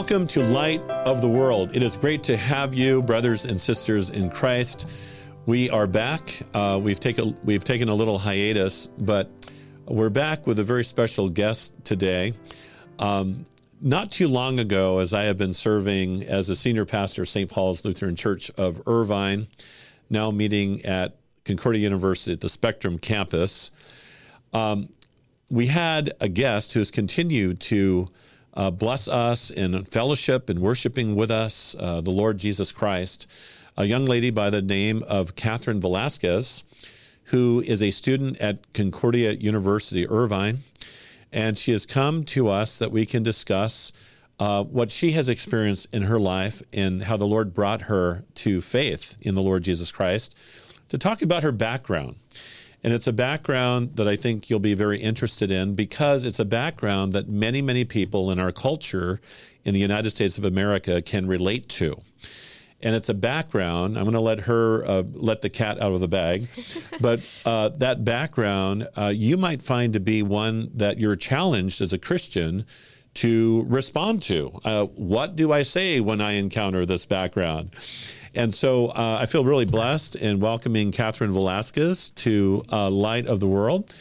Welcome to Light of the World. It is great to have you, brothers and sisters in Christ. We are back. Uh, we've taken we've taken a little hiatus, but we're back with a very special guest today. Um, not too long ago, as I have been serving as a senior pastor of St. Paul's Lutheran Church of Irvine, now meeting at Concordia University at the Spectrum campus, um, we had a guest who has continued to uh, bless us in fellowship and worshiping with us, uh, the Lord Jesus Christ, a young lady by the name of Catherine Velasquez, who is a student at Concordia University, Irvine. And she has come to us that we can discuss uh, what she has experienced in her life and how the Lord brought her to faith in the Lord Jesus Christ, to talk about her background. And it's a background that I think you'll be very interested in because it's a background that many, many people in our culture in the United States of America can relate to. And it's a background. I'm going to let her uh, let the cat out of the bag, but uh, that background uh, you might find to be one that you're challenged as a Christian to respond to. Uh, what do I say when I encounter this background? And so uh, I feel really blessed in welcoming Catherine Velasquez to uh, Light of the World.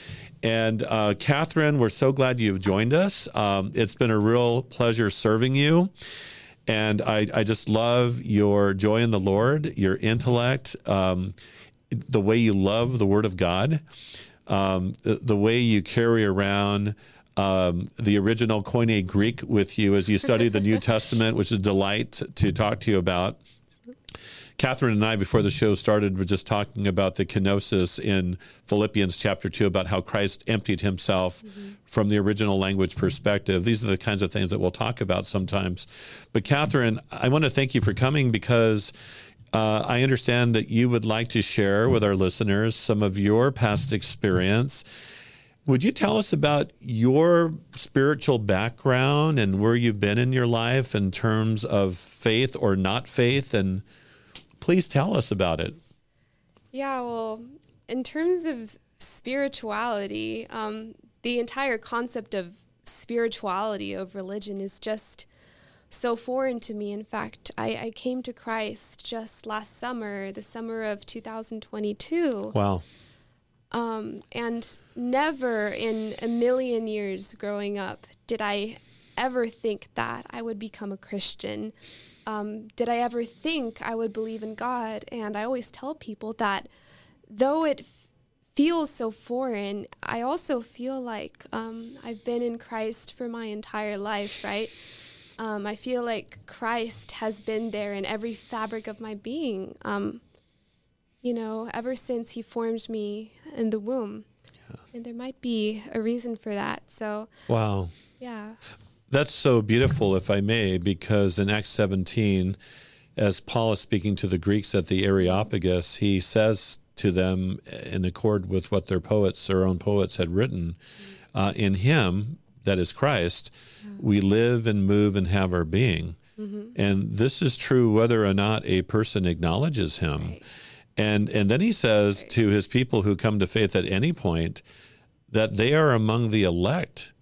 And uh, Catherine, we're so glad you've joined us. Um, it's been a real pleasure serving you. And I, I just love your joy in the Lord, your intellect, um, the way you love the Word of God, um, the, the, way you carry around um, the original Koine Greek with you as you study the New Testament, which is a delight to talk to you about. Catherine and I, before the show started, were just talking about the kenosis in Philippians chapter 2 about how Christ emptied himself mm-hmm. from the original language perspective. These are the kinds of things that we'll talk about sometimes. But, Catherine, I want to thank you for coming because uh, I understand that you would like to share with our listeners some of your past experience. Would you tell us about your spiritual background and where you've been in your life in terms of faith or not faith and Please tell us about it. Yeah, well, in terms of spirituality, um, the entire concept of spirituality of religion is just so foreign to me. In fact, I, I came to Christ just last summer, the summer of 2022. Wow. Um, and never in a million years growing up did I ever think that I would become a Christian um, did I ever think I would believe in God? And I always tell people that though it f- feels so foreign, I also feel like um, I've been in Christ for my entire life, right? Um, I feel like Christ has been there in every fabric of my being, um, you know, ever since He formed me in the womb. Yeah. And there might be a reason for that. So, wow. Yeah. That's so beautiful, if I may, because in Acts 17, as Paul is speaking to the Greeks at the Areopagus, he says to them, in accord with what their poets, their own poets, had written, uh, in Him, that is Christ, we live and move and have our being. Mm-hmm. And this is true whether or not a person acknowledges Him. Right. And, and then he says right. to his people who come to faith at any point that they are among the elect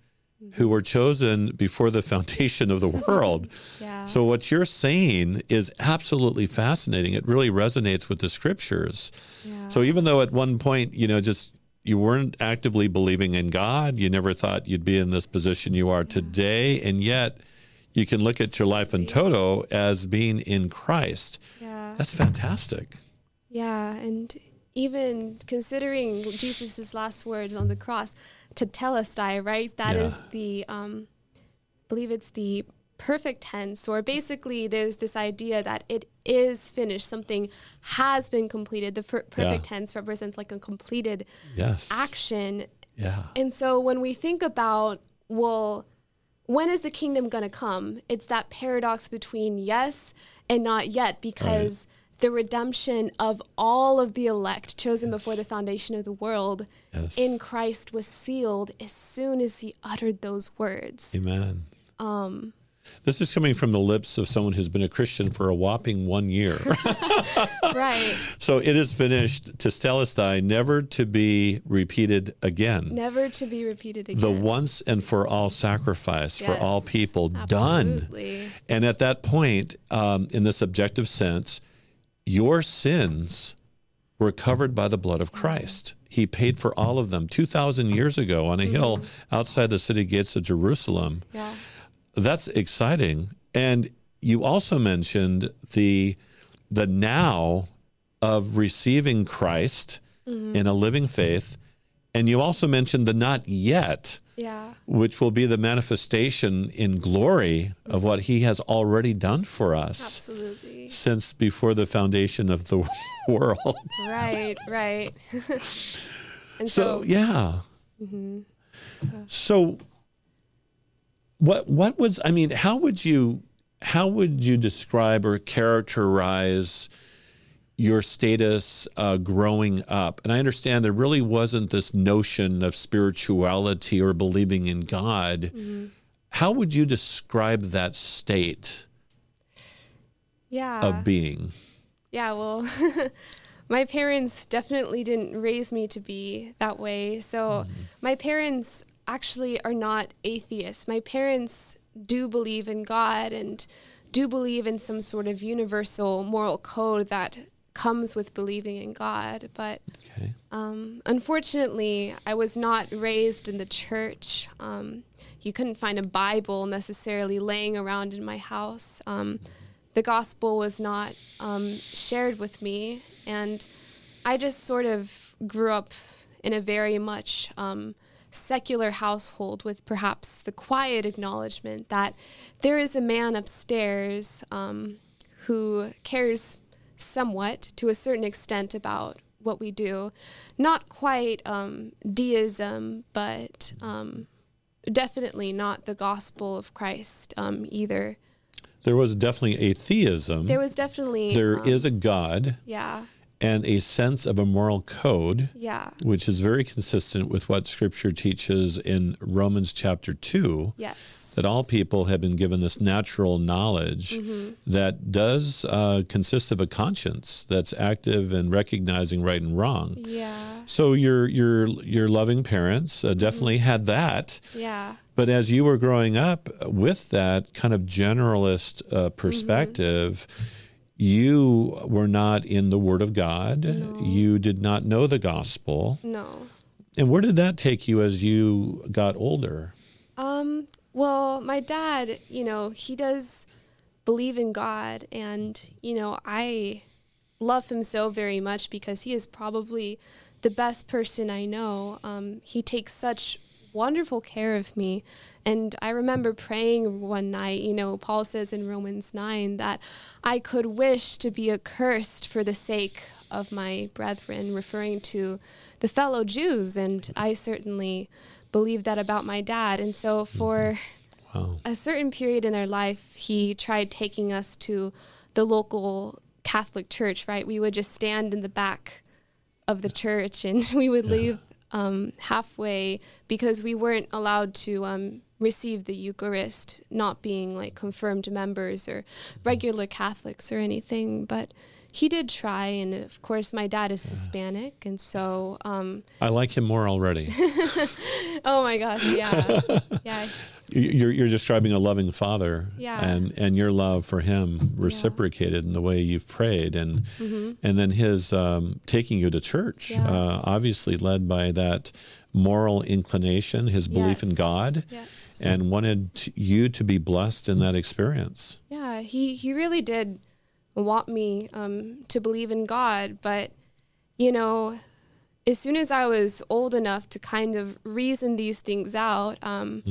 who were chosen before the foundation of the world. yeah. So, what you're saying is absolutely fascinating. It really resonates with the scriptures. Yeah. So, even though at one point, you know, just you weren't actively believing in God, you never thought you'd be in this position you are yeah. today, and yet you can look at your life in toto as being in Christ. Yeah. That's fantastic. Yeah. And even considering Jesus' last words on the cross, tetelestai, right? That yeah. is the, um, I believe it's the perfect tense, or basically there's this idea that it is finished, something has been completed. The per- perfect yeah. tense represents like a completed yes. action. Yeah. And so when we think about, well, when is the kingdom going to come? It's that paradox between yes and not yet, because. The redemption of all of the elect chosen yes. before the foundation of the world yes. in Christ was sealed as soon as he uttered those words. Amen. Um, This is coming from the lips of someone who's been a Christian for a whopping one year. right. So it is finished tetelestai, never to be repeated again. Never to be repeated again. The once and for all sacrifice for all Yes, people done. absolutely. And at that point, um, in this objective sense, your sins were covered by the blood of Christ. He paid for all of them 2,000 years ago on a mm-hmm. hill outside the city gates of Jerusalem. Yeah. That's exciting. And you also mentioned the the now of receiving Christ mm-hmm. in a living faith. And you also mentioned the not yet, Yeah. which will be the manifestation in glory of what he has already done for us Absolutely. since before the foundation of the world. right, right. and So so, yeah. Mm-hmm. So what what was I mean, how would you how would you describe or characterize your status uh, growing up? And I understand there really wasn't this notion of spirituality or believing in God. How would you describe that state yeah. of being? Yeah, well, my parents definitely didn't raise me to be that way. So, my parents actually are not atheists. My parents do believe in God and do believe in some sort of universal moral code that comes with believing in God. But Okay. um, unfortunately, I was not raised in the church. Um, you couldn't find a Bible necessarily laying around in my house. Um, the gospel was not um, shared with me, and I just sort of grew up in a very much um, secular household with perhaps the quiet acknowledgement that there is a man upstairs um, who cares somewhat to a certain extent about what we do. Not quite um, deism, but um, definitely not the gospel of Christ um, either. There was definitely a theism. There was definitely There um, is a God yeah and a sense of a moral code. yeah. which is very consistent with what Scripture teaches in Romans chapter 2 yes. that all people have been given this natural knowledge that does uh, consist of a conscience that's active in recognizing right and wrong. yeah. So your your your loving parents uh, definitely had that, yeah. But as you were growing up with that kind of generalist uh, perspective, you were not in the Word of God. You did not know the gospel. no And where did that take you as you got older? Um, well, my dad, you know, he does believe in God and, you know, I love him so very much because he is probably the best person I know. Um, he takes such wonderful care of me. And I remember praying one night, you know, Paul says in Romans 9 that I could wish to be accursed for the sake of my brethren, referring to the fellow Jews. And I certainly believe that about my dad. And so for Wow. a certain period in our life, he tried taking us to the local Catholic church, right? We would just stand in the back of the church and we would leave um, halfway because we weren't allowed to um, receive the Eucharist, not being like confirmed members or regular Catholics or anything. But he did try, and of course, my dad is Hispanic, and so um, I like him more already. oh my gosh, yeah, yeah, you're, you're describing a loving father, Yeah. and and your love for him reciprocated in the way you've prayed, and and then his um, taking you to church, Mm-hmm. Yeah. uh, obviously led by that moral inclination, his belief in God, Yes. and wanted to, you to be blessed in that experience. Yeah, he he really did want me um, to believe in God, but you know, as soon as I was old enough to kind of reason these things out, um,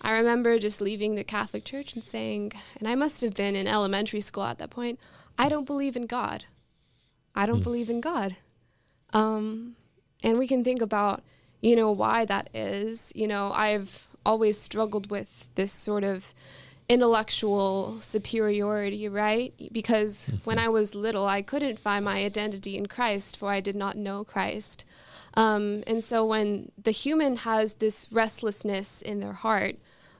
I remember just leaving the Catholic Church and saying, and I must have been in elementary school at that point, I don't believe in God. I don't believe in God. Um, and we can think about, you know, why that is. You know, I've always struggled with this sort of intellectual superiority, right? Because when I was little, I couldn't find my identity in Christ, for I did not know Christ. Um, and so when the human has this restlessness in their heart,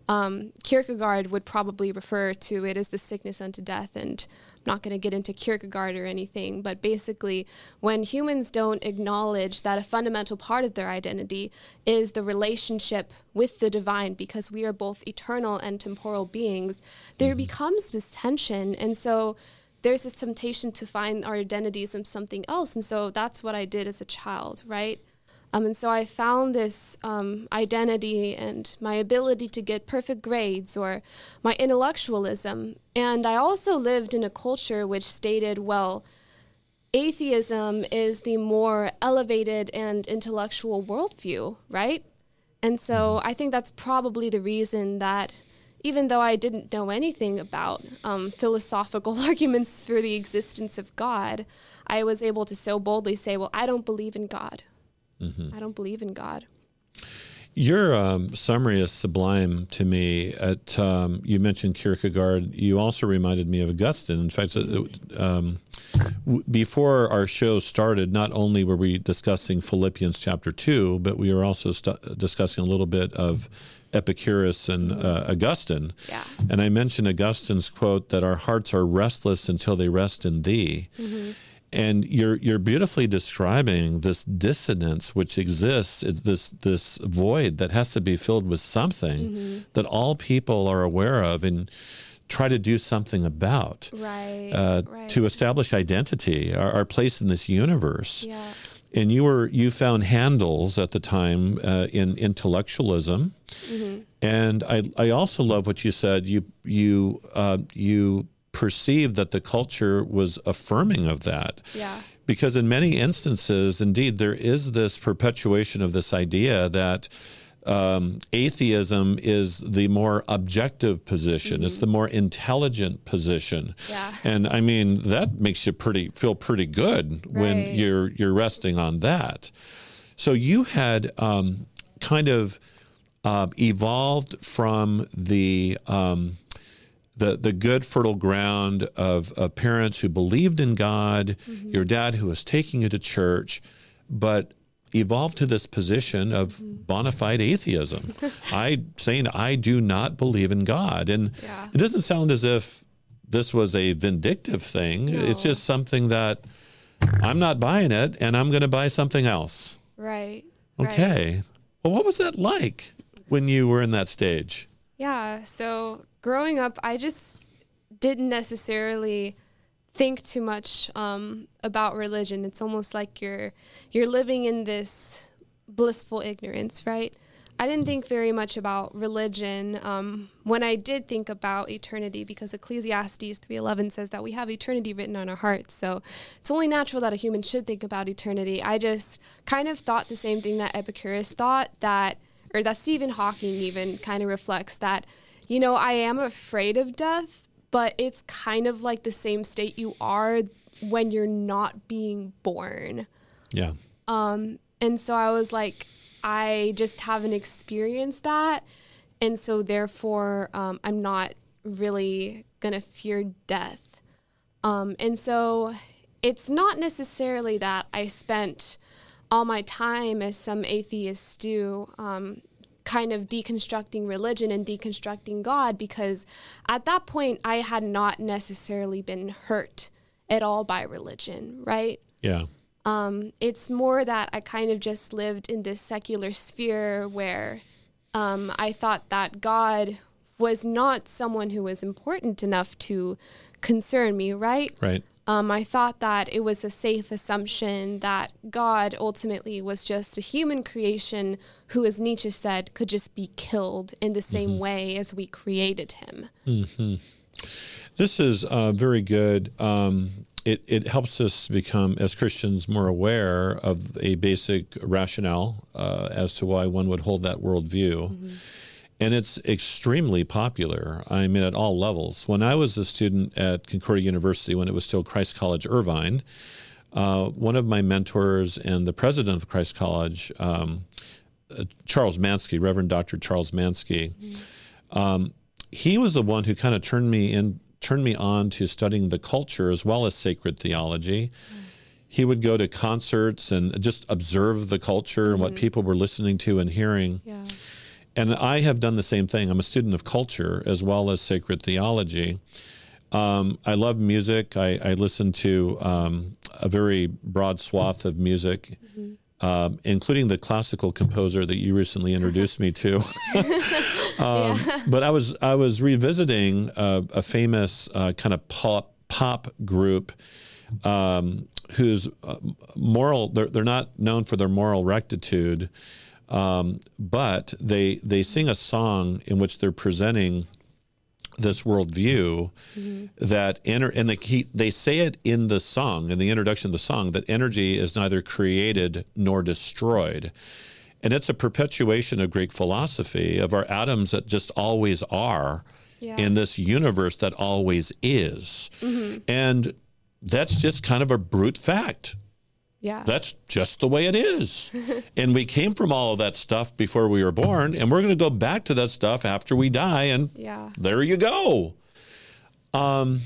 Um, Kierkegaard would probably refer to it as the sickness unto death, and I'm not going to get into Kierkegaard or anything, but basically, when humans don't acknowledge that a fundamental part of their identity is the relationship with the divine, because we are both eternal and temporal beings, there becomes this tension. And so, there's this temptation to find our identities in something else. And so, that's what I did as a child, right? Um, and so I found this um, identity and my ability to get perfect grades or my intellectualism. And I also lived in a culture which stated, well, atheism is the more elevated and intellectual worldview, right? And so I think that's probably the reason that even though I didn't know anything about um, philosophical arguments for the existence of God, I was able to so boldly say, well, I don't believe in God. Mm-hmm. I don't believe in God. Your um, summary is sublime to me. At um, you mentioned Kierkegaard. You also reminded me of Augustine. In fact, um, w- before our show started, not only were we discussing Philippians chapter two, but we were also st- discussing a little bit of Epicurus and uh, Augustine. Yeah. And I mentioned Augustine's quote that our hearts are restless until they rest in Thee. Mm-hmm and you're you're beautifully describing this dissonance which exists it's this this void that has to be filled with something mm-hmm. that all people are aware of and try to do something about right, uh, right. to establish identity our, our, place in this universe yeah. And you were you found handles at the time uh, in intellectualism mm-hmm. and I, I also love what you said you you uh, you perceived that the culture was affirming of that. Yeah. Because in many instances, indeed, there is this perpetuation of this idea that um, atheism is the more objective position. Mm-hmm. It's the more intelligent position. Yeah. And I mean that makes you pretty feel pretty good right. when you're you're resting on that. So you had um, kind of uh, evolved from the um, the, the good fertile ground of, of parents who believed in God, mm-hmm. your dad who was taking you to church, but evolved to this position of bona fide atheism. I saying I do not believe in God. And yeah. it doesn't sound as if this was a vindictive thing. No. It's just something that I'm not buying it and I'm going to buy something else. Right. Okay. Right. Well, what was that like when you were in that stage? Yeah. So growing up, I just didn't necessarily think too much um, about religion. It's almost like you're you're living in this blissful ignorance, right? I didn't think very much about religion um, when I did think about eternity, because Ecclesiastes three eleven says that we have eternity written on our hearts. So it's only natural that a human should think about eternity. I just kind of thought the same thing that Epicurus thought that, or that Stephen Hawking even kind of reflects that you know, I am afraid of death, but it's kind of like the same state you are when you're not being born. Yeah. Um, and so I was like, I just haven't experienced that. And so therefore, um, I'm not really going to fear death. Um, and so it's not necessarily that I spent all my time, as some atheists do, um, kind of deconstructing religion and deconstructing God because at that point I had not necessarily been hurt at all by religion, right? Yeah. Um, it's more that I kind of just lived in this secular sphere where um, I thought that God was not someone who was important enough to concern me, right? Right. Um, I thought that it was a safe assumption that God ultimately was just a human creation who, as Nietzsche said, could just be killed in the same mm-hmm. way as we created him. Mm-hmm. This is uh, very good. Um, it, it helps us become, as Christians, more aware of a basic rationale uh, as to why one would hold that worldview. Mm-hmm and it's extremely popular. I mean, at all levels. When I was a student at Concordia University, when it was still Christ College Irvine, uh, one of my mentors and the president of Christ College, um, uh, Charles Manske, Reverend Dr. Charles Manske, mm-hmm. um, he was the one who kind of turned me in, turned me on to studying the culture as well as sacred theology. Mm-hmm. He would go to concerts and just observe the culture mm-hmm. and what mm-hmm. people were listening to and hearing. Yeah and I have done the same thing. I'm a student of culture as well as sacred theology. Um, I love music. I, I listen to um, a very broad swath of music, mm-hmm. um, including the classical composer that you recently introduced me to. Um, yeah. But I was I was revisiting a famous uh, kind of pop pop group um, whose uh, moral they're, they're not known for their moral rectitude. Um, but they they sing a song in which they're presenting this worldview mm-hmm. that enter and they they say it in the song in the introduction of the song that energy is neither created nor destroyed and it's a perpetuation of greek philosophy of our atoms that just always are yeah. in this universe that always is mm-hmm. and that's just kind of a brute fact yeah. That's just the way it is. and we came from all of that stuff before we were born, and we're going to go back to that stuff after we die, and yeah. there you go. Um,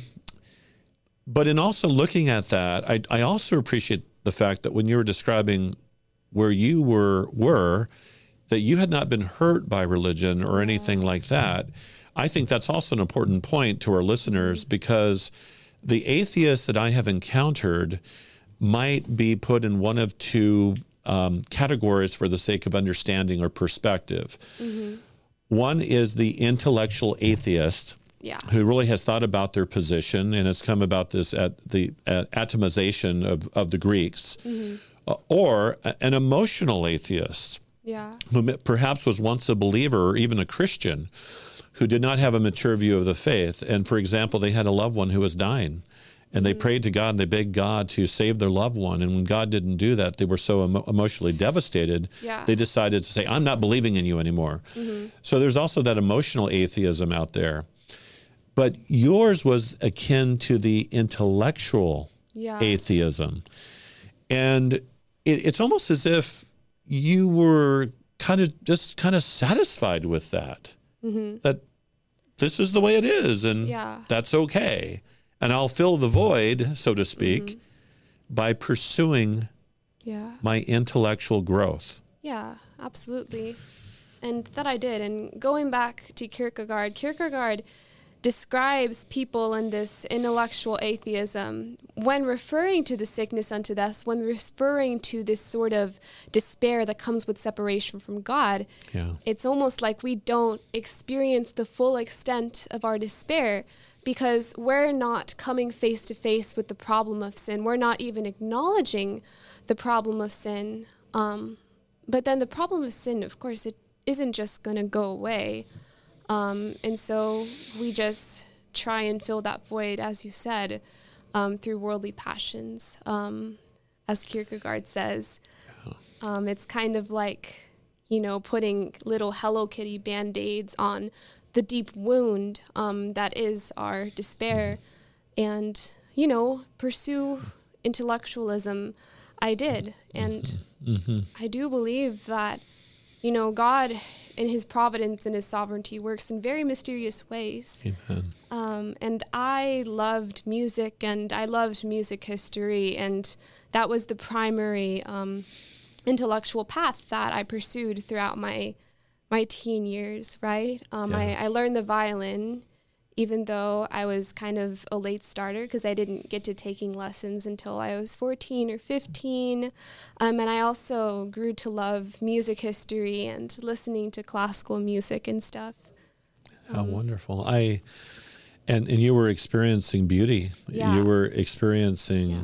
but in also looking at that, I, I also appreciate the fact that when you were describing where you were were, that you had not been hurt by religion or anything like that. I think that's also an important point to our listeners because the atheists that I have encountered might be put in one of two um, categories for the sake of understanding or perspective. Mm-hmm. One is the intellectual atheist. Yeah. Who really has thought about their position and has come about this at the at atomization of, of the Greeks, mm-hmm. uh, or an emotional atheist, yeah. who perhaps was once a believer or even a Christian, who did not have a mature view of the faith. And for example, they had a loved one who was dying, and they mm-hmm. prayed to God and they begged God to save their loved one. And when God didn't do that, they were so emo- emotionally devastated. Yeah. They decided to say, "I'm not believing in you anymore." Mm-hmm. So there's also that emotional atheism out there. But yours was akin to the intellectual yeah. atheism, and it, it's almost as if you were kind of just kind of satisfied with that. Mm-hmm. That this is the way it is, and yeah. that's okay and I'll fill the void, so to speak, mm-hmm. by pursuing yeah. my intellectual growth. Yeah, absolutely. And that I did. And going back to Kierkegaard, Kierkegaard describes people in this intellectual atheism when referring to the sickness unto death, when referring to this sort of despair that comes with separation from God. Yeah. It's almost like we don't experience the full extent of our despair because we're not coming face to face with the problem of sin. We're not even acknowledging the problem of sin. Um, but then the problem of sin, of course, it isn't just going to go away. Um, and so we just try and fill that void, as you said, um, through worldly passions. Um, as Kierkegaard says, um, it's kind of like, you know, putting little Hello Kitty band aids on the deep wound um, that is our despair and you know pursue intellectualism i did and mm-hmm. i do believe that you know god in his providence and his sovereignty works in very mysterious ways Amen. Um, and i loved music and i loved music history and that was the primary um, intellectual path that i pursued throughout my my teen years, right? Um, yeah. I, I learned the violin even though I was kind of a late starter because I didn't get to taking lessons until I was 14 or 15. Um, and I also grew to love music history and listening to classical music and stuff. How um, wonderful. I and and you were experiencing beauty. Yeah. You were experiencing yeah.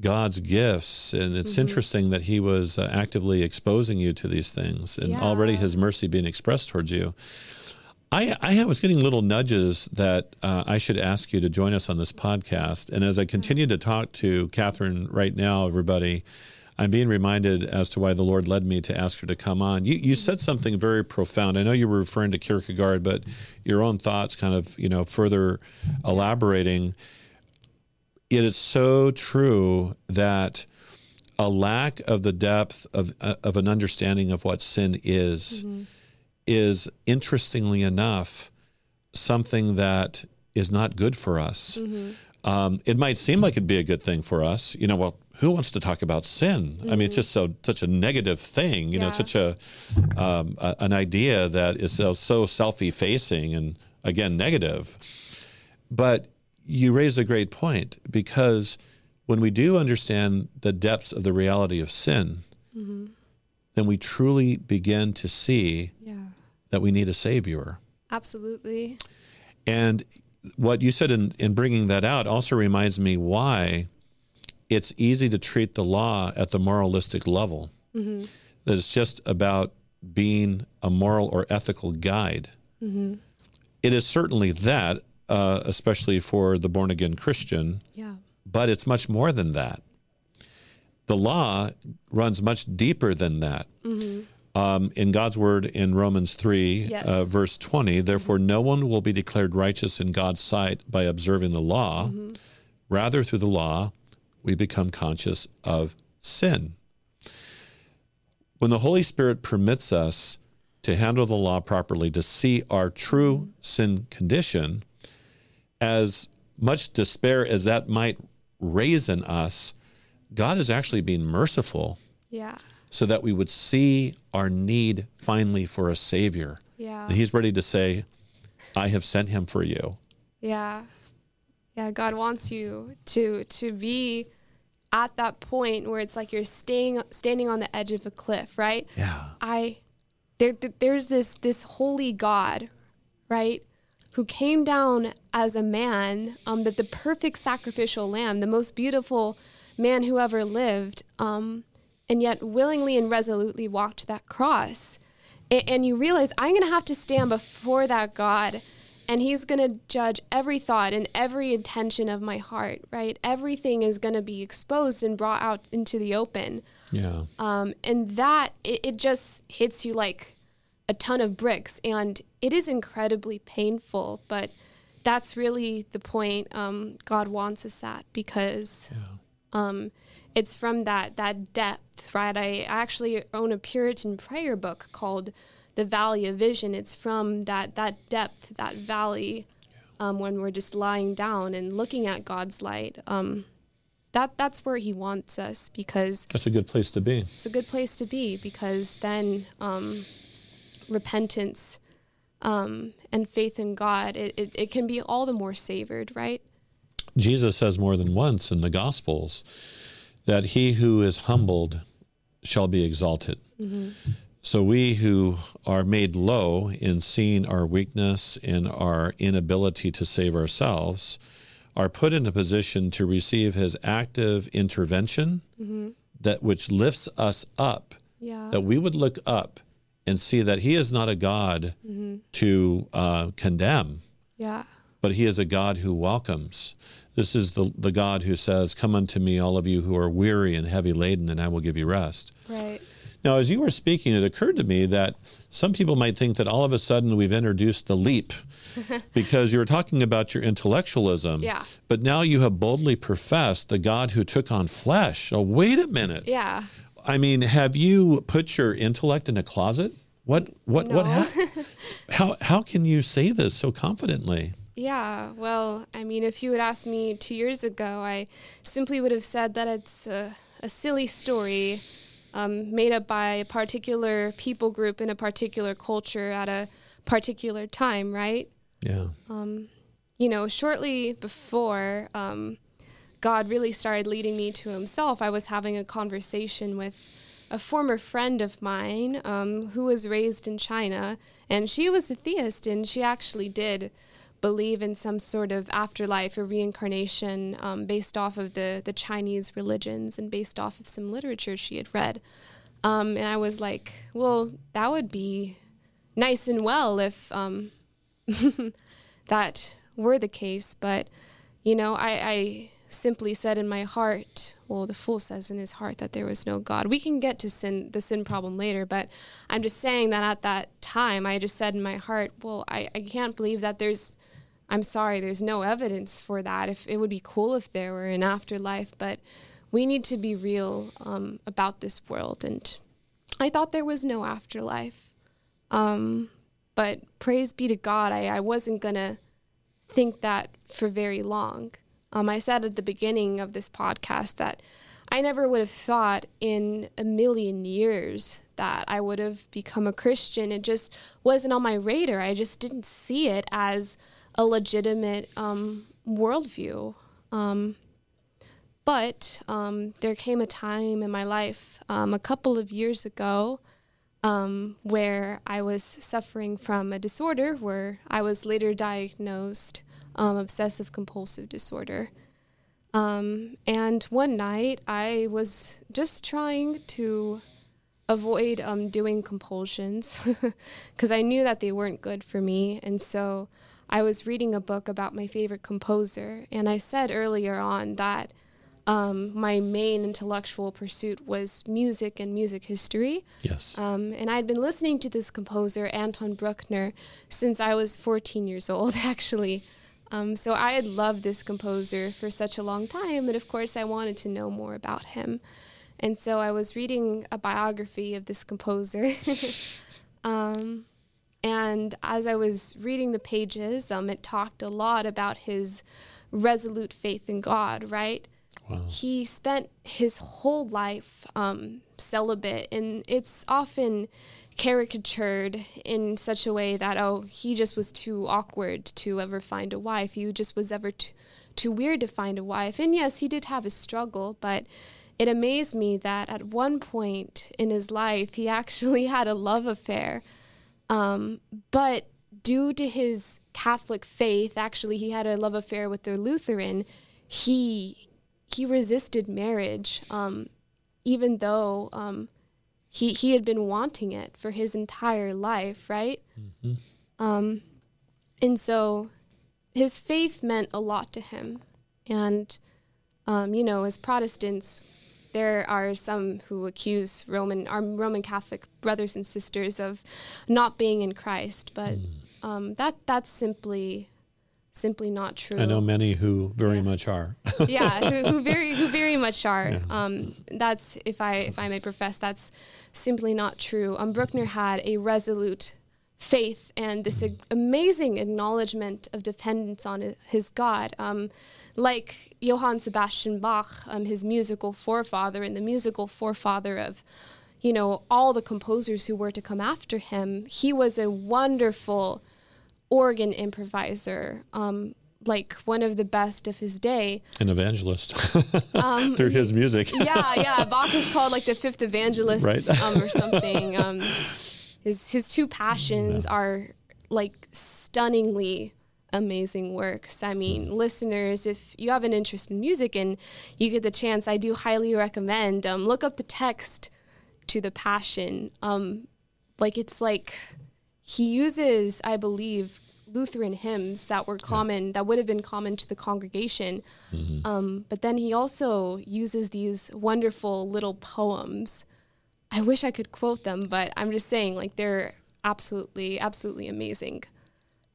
God's gifts. And it's mm-hmm. interesting that He was uh, actively exposing you to these things and yeah. already His mercy being expressed towards you. I, I was getting little nudges that uh, I should ask you to join us on this podcast. And as I continue to talk to Catherine right now, everybody, I'm being reminded as to why the Lord led me to ask her to come on. You, you said something very profound. I know you were referring to Kierkegaard, but your own thoughts kind of, you know, further elaborating it is so true that a lack of the depth of, uh, of an understanding of what sin is mm-hmm. is interestingly enough something that is not good for us. Mm-hmm. Um, it might seem like it'd be a good thing for us. You know, well, who wants to talk about sin? I mean, it's just so such a negative thing. You know, it's such a, um, a an idea that is so, so self-effacing and again negative. But you raise a great point because when we do understand the depths of the reality of sin, mm-hmm. then we truly begin to see Yeah. that we need a savior. Absolutely. And what you said in, in bringing that out also reminds me why it's easy to treat the law at the moralistic level. Mm-hmm. That it's just about being a moral or ethical guide. Mm-hmm. It is certainly that, uh, especially for the born again Christian, Yeah. but it's much more than that. The law runs much deeper than that. Um, in God's word in Romans 3, Yes. uh, verse 20, therefore no one will be declared righteous in God's sight by observing the law. Rather, through the law, we become conscious of sin. When the Holy Spirit permits us to handle the law properly, to see our true sin condition, as much despair as that might raise in us, God is actually being merciful Yeah. so that we would see our need finally for a Savior. Yeah. And He's ready to say, I have sent him for you. Yeah. Yeah, God wants you to to be at that point where it's like you're staying standing on the edge of a cliff, right? Yeah. I there there's this this holy God, right? Who came down as a man, um, but the perfect sacrificial lamb, the most beautiful man who ever lived, um, and yet willingly and resolutely walked that cross. And, and you realize I'm going to have to stand before that God, and He's going to judge every thought and every intention of my heart, right? Everything is going to be exposed and brought out into the open. Yeah. Um, and that it, it just hits you like a ton of bricks and it is incredibly painful but that's really the point um, god wants us at because um, it's from that that depth right? I actually own a puritan prayer book called the valley of vision. It's from that that depth that valley um, when we're just lying down and looking at god's light um, that that's where he wants us because That's a good place to be. it's a good place to be because then um, repentance um, and faith in God, it, it, it can be all the more savored, right? Jesus says more than once in the Gospels that he who is humbled shall be exalted. So we who are made low in seeing our weakness and our inability to save ourselves are put in a position to receive his active intervention that which lifts us up Yeah. that we would look up and see that he is not a God to uh, condemn, Yeah. but he is a God who welcomes. This is the, the God who says, Come unto me, all of you who are weary and heavy laden, and I will give you rest. Right. Now, as you were speaking, it occurred to me that some people might think that all of a sudden we've introduced the leap because you were talking about your intellectualism. Yeah. But now you have boldly professed the God who took on flesh. Oh, wait a minute. Yeah. I mean, have you put your intellect in a closet? What what what No. hap- how how can you say this so confidently? Yeah. Well, I mean, if you had asked me two years ago, I simply would have said that it's a, a silly story um, made up by a particular people group in a particular culture at a particular time, right? Yeah. you know, shortly before um, God really started leading me to Himself, I was having a conversation with a former friend of mine um, who was raised in China, and she was a theist, and she actually did believe in some sort of afterlife or reincarnation um, based off of the, the Chinese religions and based off of some literature she had read. Um, and I was like, well, that would be nice and well if um, that were the case, but you know, I, I simply said in my heart, well, the fool says in his heart that there was no God. We can get to sin, the sin problem later, but I'm just saying that at that time, I just said in my heart, well, I, I can't believe that there's, I'm sorry, there's no evidence for that. If it would be cool if there were an afterlife, but we need to be real um, about this world. And I thought there was no afterlife. Um, but praise be to God, I, I wasn't to think that for very long. Um, I said at the beginning of this podcast that I never would have thought in a million years that I would have become a Christian. It just wasn't on my radar. I just didn't see it as a legitimate um, worldview. Um, but um, there came a time in my life um, a couple of years ago um, where I was suffering from a disorder where I was later diagnosed um, obsessive compulsive disorder. Um, and one night I was just trying to avoid um, doing compulsions because I knew that they weren't good for me. And so I was reading a book about my favorite composer. And I said earlier on that um, my main intellectual pursuit was music and music history. Yes. Um, and I'd been listening to this composer, Anton Bruckner, since I was 14 years old, actually. Um, so I had loved this composer for such a long time, and of course, I wanted to know more about him. And so I was reading a biography of this composer. um, and as I was reading the pages, um, it talked a lot about his resolute faith in God, right? Wow. He spent his whole life um, celibate, and it's often caricatured in such a way that oh he just was too awkward to ever find a wife. He just was ever too, too weird to find a wife. And yes he did have a struggle but it amazed me that at one point in his life he actually had a love affair. Um, but due to his catholic faith actually he had a love affair with the lutheran. He he resisted marriage um, even though um, he he had been wanting it for his entire life, right? Mm-hmm. Um, and so his faith meant a lot to him. And um, you know, as Protestants, there are some who accuse Roman our Roman Catholic brothers and sisters of not being in Christ, but mm. um, that that's simply simply not true. I know many who very yeah. much are. yeah, who, who, very who very much are. Yeah. Um, that's if I if I may profess, that's simply not true. Um, Bruckner had a resolute faith and this ag- amazing acknowledgement of dependence on his God. Um, like Johann Sebastian Bach, um, his musical forefather and the musical forefather of, you know, all the composers who were to come after him, he was a wonderful organ improviser, um, like one of the best of his day. An evangelist um, through his music. yeah, yeah. Bach is called like the fifth evangelist right. um, or something. Um, his his two passions yeah. are like stunningly amazing works. I mean, mm. listeners, if you have an interest in music and you get the chance, I do highly recommend um, look up the text to the Passion. Um, like it's like he uses, I believe, Lutheran hymns that were common, yeah. that would have been common to the congregation. Mm-hmm. Um, but then he also uses these wonderful little poems. I wish I could quote them, but I'm just saying, like, they're absolutely, absolutely amazing.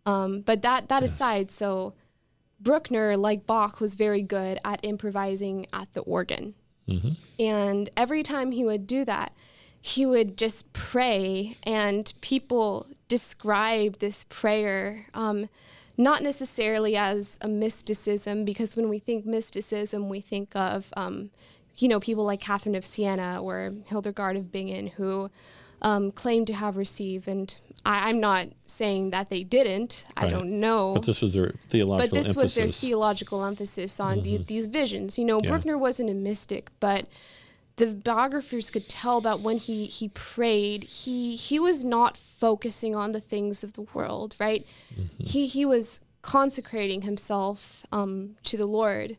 Um, but that, that yes. aside, so Bruckner, like Bach, was very good at improvising at the organ. Mm-hmm. And every time he would do that, he would just pray, and people describe this prayer, um, not necessarily as a mysticism, because when we think mysticism, we think of, um, you know, people like Catherine of Siena or Hildegard of Bingen who um, claim to have received. And I, am not saying that they didn't. Right. I don't know. But this was their theological But this emphasis. was their theological emphasis on mm-hmm. these, these visions. You know, yeah. Bruckner wasn't a mystic, but the biographers could tell that when he he prayed, he he was not focusing on the things of the world, right? Mm-hmm. He he was consecrating himself um, to the Lord.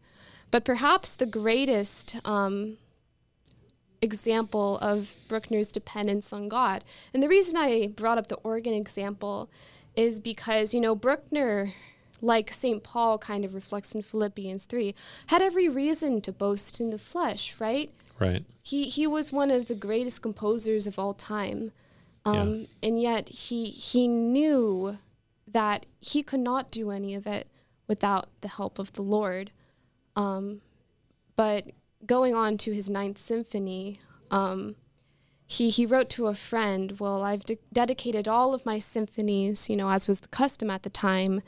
But perhaps the greatest um, example of Bruckner's dependence on God, and the reason I brought up the organ example, is because you know Bruckner like St. Paul kind of reflects in Philippians 3, had every reason to boast in the flesh, right? Right. He he was one of the greatest composers of all time, um, yeah. and yet he he knew that he could not do any of it without the help of the Lord. Um, but going on to his Ninth Symphony, um, he he wrote to a friend, "Well, I've de- dedicated all of my symphonies, you know, as was the custom at the time."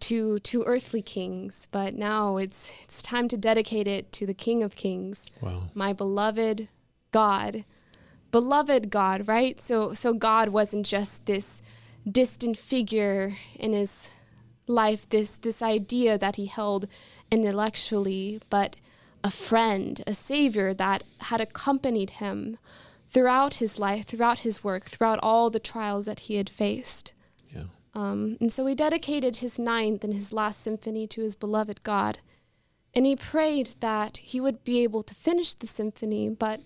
To to earthly kings, but now it's it's time to dedicate it to the King of Kings, Wow. my beloved God, beloved God, right? So so God wasn't just this distant figure in his life, this this idea that he held intellectually, but a friend, a savior that had accompanied him throughout his life, throughout his work, throughout all the trials that he had faced. Um, and so he dedicated his ninth and his last symphony to his beloved God. And he prayed that he would be able to finish the symphony, but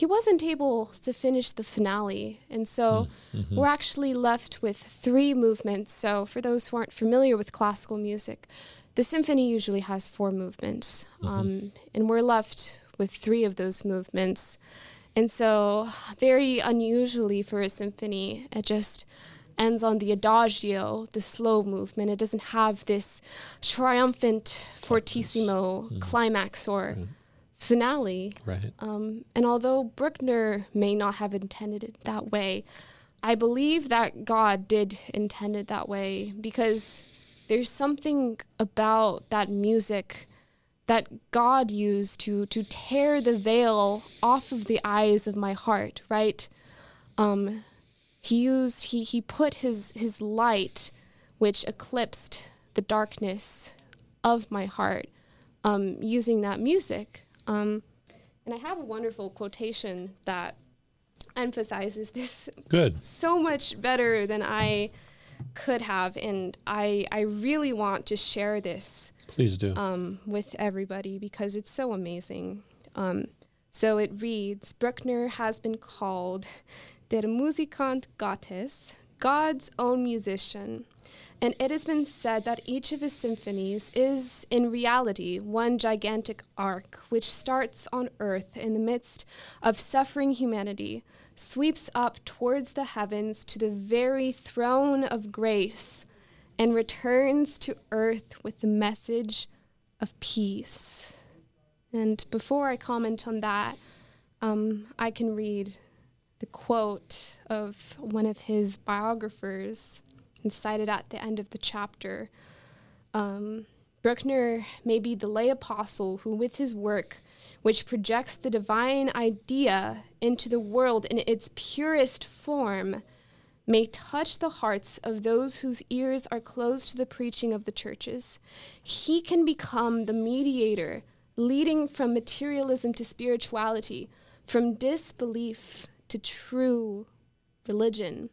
he wasn't able to finish the finale. And so Mm-hmm. we're actually left with three movements. So, for those who aren't familiar with classical music, the symphony usually has four movements. Um, and we're left with three of those movements. And so, very unusually for a symphony, it just ends on the adagio, the slow movement. It doesn't have this triumphant fortissimo climax or finale. Right. Um, and although Bruckner may not have intended it that way, I believe that God did intend it that way because there's something about that music that God used to to tear the veil off of the eyes of my heart, right? Um, he used he he put his his light, which eclipsed the darkness of my heart, um, using that music. Um, and I have a wonderful quotation that emphasizes this Good. so much better than I could have, and I I really want to share this Please do. um, with everybody because it's so amazing. Um, so it reads Bruckner has been called der Musikant Gottes, God's own musician. And it has been said that each of his symphonies is, in reality, one gigantic arc which starts on earth in the midst of suffering humanity, sweeps up towards the heavens to the very throne of grace, and returns to earth with the message of peace. And before I comment on that, um, I can read the quote of one of his biographers cited at the end of the chapter. Um, Bruckner may be the lay apostle who, with his work, which projects the divine idea into the world in its purest form, may touch the hearts of those whose ears are closed to the preaching of the churches. He can become the mediator, leading from materialism to spirituality, from disbelief to true religion.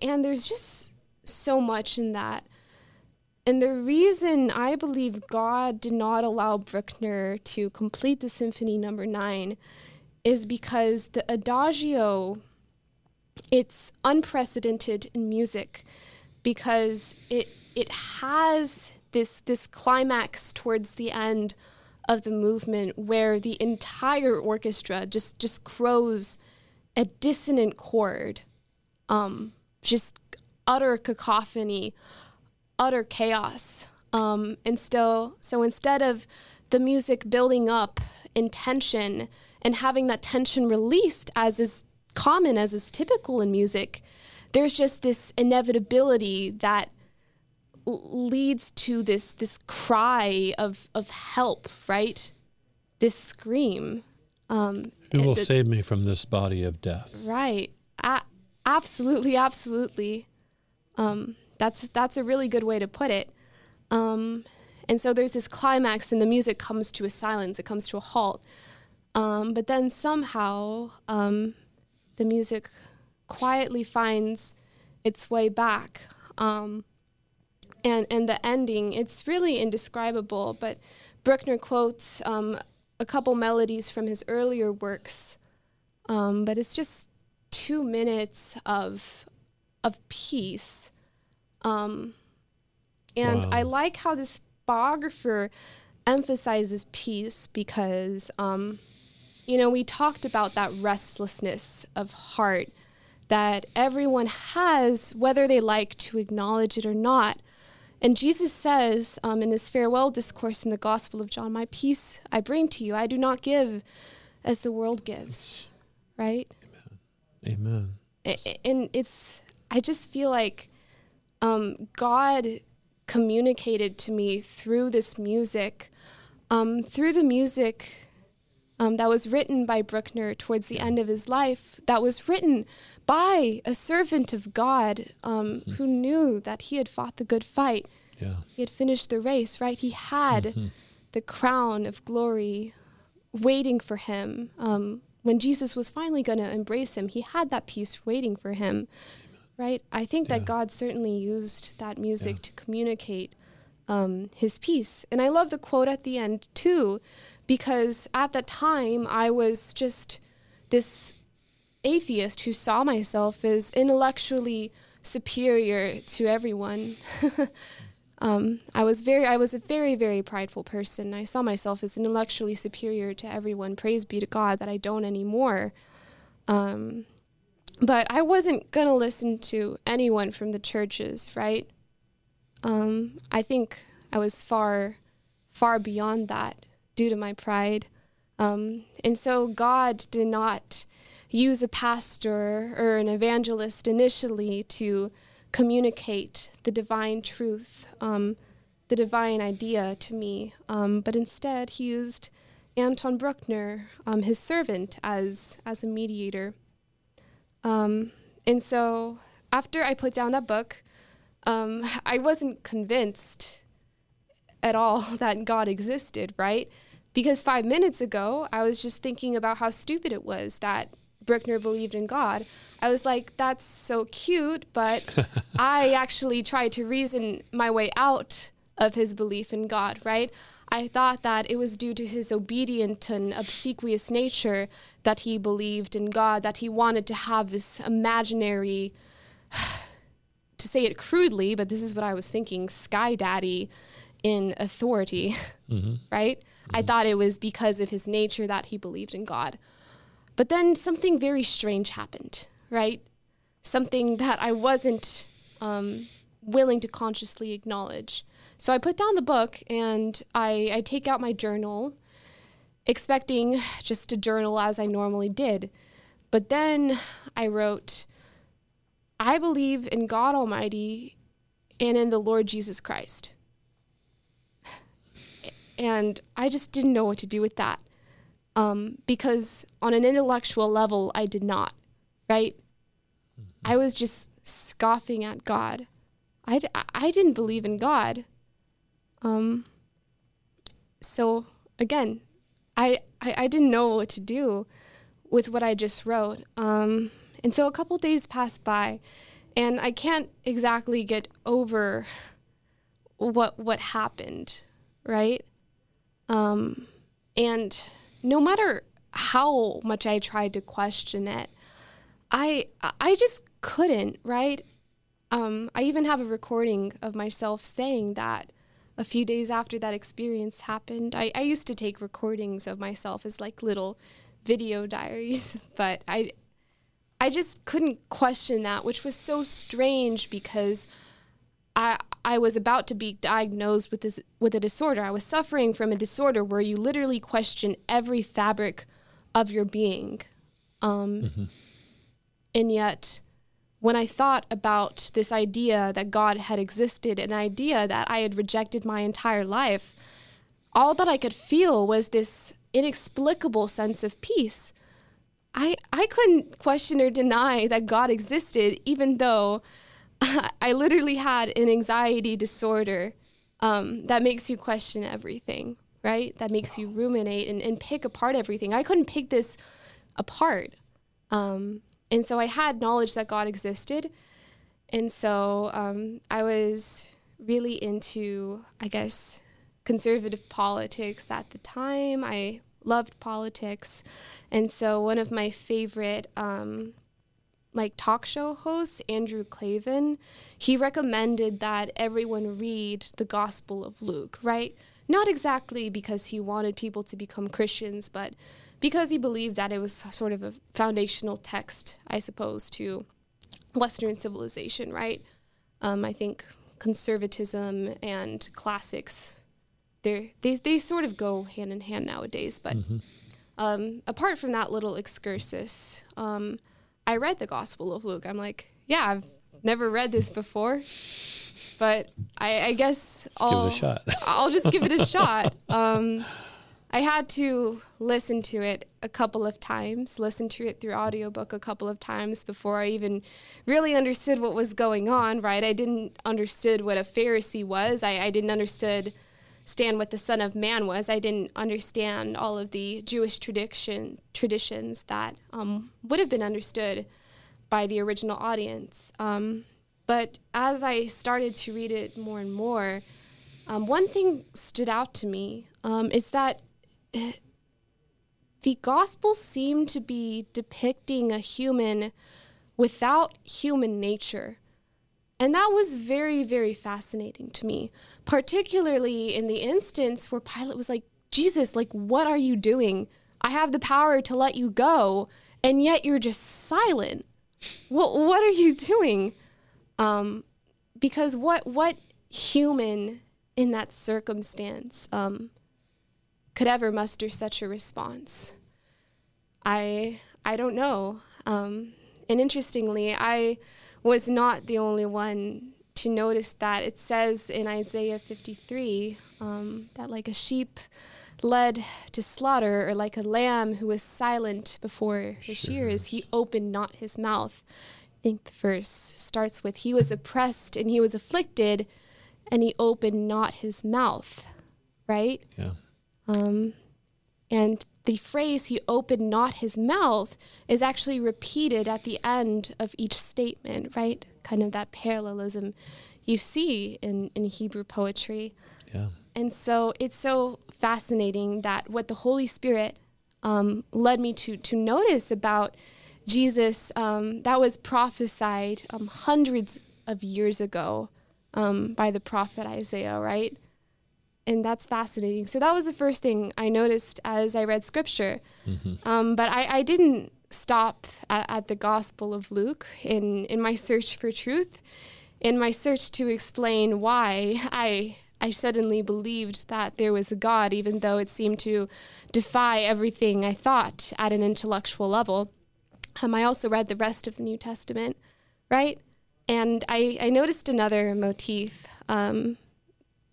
And there's just so much in that. And the reason I believe God did not allow Bruckner to complete the Symphony Number Nine is because the Adagio, it's unprecedented in music because it it has this this climax towards the end of the movement where the entire orchestra just just crows a dissonant chord, um, just utter cacophony, utter chaos. Um, and still, so instead of the music building up in tension and having that tension released, as is common, as is typical in music, there's just this inevitability that leads to this this cry of of help, right? This scream. Um, Who will the- save me from this body of death? Right. A- absolutely, absolutely. Um, that's that's a really good way to put it. Um, and so there's this climax, and the music comes to a silence. It comes to a halt. Um, but then somehow um, the music quietly finds its way back. Um, and and the ending, it's really indescribable. But Bruckner quotes um, a couple melodies from his earlier works, um, but it's just two minutes of of peace. Um, and Wow. I like how this biographer emphasizes peace because, um, you know, we talked about that restlessness of heart that everyone has, whether they like to acknowledge it or not. And Jesus says um, in his farewell discourse in the Gospel of John, My peace I bring to you, I do not give as the world gives, right? Amen. A- a- and it's i just feel like um, god communicated to me through this music, um, through the music um, that was written by Bruckner towards the end of his life, that was written by a servant of God um, mm-hmm. who knew that he had fought the good fight. Yeah. He had finished the race, right? He had mm-hmm. the crown of glory waiting for him. Um, when Jesus was finally going to embrace him, he had that peace waiting for him, right? I think yeah. that God certainly used that music yeah. to communicate um, his peace. And I love the quote at the end, too, because at that time I was just this atheist who saw myself as intellectually superior to everyone. um, I was very, I was a very, very prideful person. I saw myself as intellectually superior to everyone. Praise be to God that I don't anymore. Um, but I wasn't gonna listen to anyone from the churches, right? Um, I think I was far, far beyond that due to my pride. Um, and so God did not use a pastor or an evangelist initially to communicate the divine truth, um, the divine idea to me, um, but instead he used Anton Bruckner, um, his servant, as as a mediator. Um, and so after I put down that book, um, I wasn't convinced at all that God existed, right? Because five minutes ago, I was just thinking about how stupid it was that Bruckner believed in God. I was like, that's so cute, but I actually tried to reason my way out of his belief in God, right? I thought that it was due to his obedient and obsequious nature that he believed in God, that he wanted to have this imaginary, to say it crudely, but this is what I was thinking, sky daddy in authority, mm-hmm. right? I thought it was because of his nature that he believed in God. But then something very strange happened, right? Something that I wasn't um, willing to consciously acknowledge. So I put down the book and I, I take out my journal, expecting just to journal as I normally did. But then I wrote, I believe in God Almighty and in the Lord Jesus Christ. And I just didn't know what to do with that. Um, because on an intellectual level, I did not, right? Mm-hmm. I was just scoffing at God. I d- I didn't believe in God. Um, so again, I, I, I didn't know what to do with what I just wrote. Um, and so a couple days passed by, and I can't exactly get over what what happened, right? Um, and no matter how much I tried to question it, I I just couldn't, right? Um, I even have a recording of myself saying that a few days after that experience happened. I, I used to take recordings of myself as like little video diaries, but I I just couldn't question that, which was so strange because I I was about to be diagnosed with this with a disorder. I was suffering from a disorder where you literally question every fabric of your being, um, mm-hmm. and yet when I thought about this idea that God had existed, an idea that I had rejected my entire life, all that I could feel was this inexplicable sense of peace. I I couldn't question or deny that God existed, even though I literally had an anxiety disorder um, that makes you question everything, right? That makes you ruminate and, and pick apart everything. I couldn't pick this apart. Um, and so I had knowledge that God existed. And so um, I was really into, I guess, conservative politics at the time. I loved politics. And so one of my favorite um, like talk show host, Andrew Klavan, he recommended that everyone read the Gospel of Luke, right? Not exactly because he wanted people to become Christians, but because he believed that it was sort of a foundational text, I suppose, to Western civilization, right? Um, I think conservatism and classics, they they sort of go hand in hand nowadays. But mm-hmm. um, apart from that little excursus, um, I read the Gospel of Luke. I'm like, yeah, I've never read this before. but I, I guess Let's I'll, give it a shot. I'll just give it a shot. Um, I had to listen to it a couple of times, listen to it through audiobook a couple of times before I even really understood what was going on, right? I didn't understood what a Pharisee was. I, I didn't understood stand what the Son of Man was. I didn't understand all of the Jewish tradition traditions that um, would have been understood by the original audience. Um, but as I started to read it more and more, um, one thing stood out to me um, is that the gospel seemed to be depicting a human without human nature. And that was very, very fascinating to me, particularly in the instance where Pilate was like, Jesus, like, what are you doing? I have the power to let you go, and yet you're just silent. What, what are you doing? Um, because what, what human in that circumstance um, could ever muster such a response? I, I don't know. Um, and interestingly, I was not the only one to notice that. It says in Isaiah 53 um, that, like a sheep led to slaughter, or like a lamb who was silent before the shears, he opened not his mouth. I think the verse starts with, He was oppressed and he was afflicted, and he opened not his mouth, right? Yeah. Um, and the phrase, he opened not his mouth, is actually repeated at the end of each statement, right? Kind of that parallelism you see in, in Hebrew poetry. Yeah. And so it's so fascinating that what the Holy Spirit um, led me to, to notice about Jesus um, that was prophesied um, hundreds of years ago um, by the prophet Isaiah, right? And that's fascinating. So that was the first thing I noticed as I read scripture. Mm-hmm. Um, but I, I, didn't stop at, at, the Gospel of Luke in, in my search for truth, in my search to explain why I I suddenly believed that there was a God, even though it seemed to defy everything I thought at an intellectual level. Um, I also read the rest of the New Testament, right? And I, I noticed another motif. Um,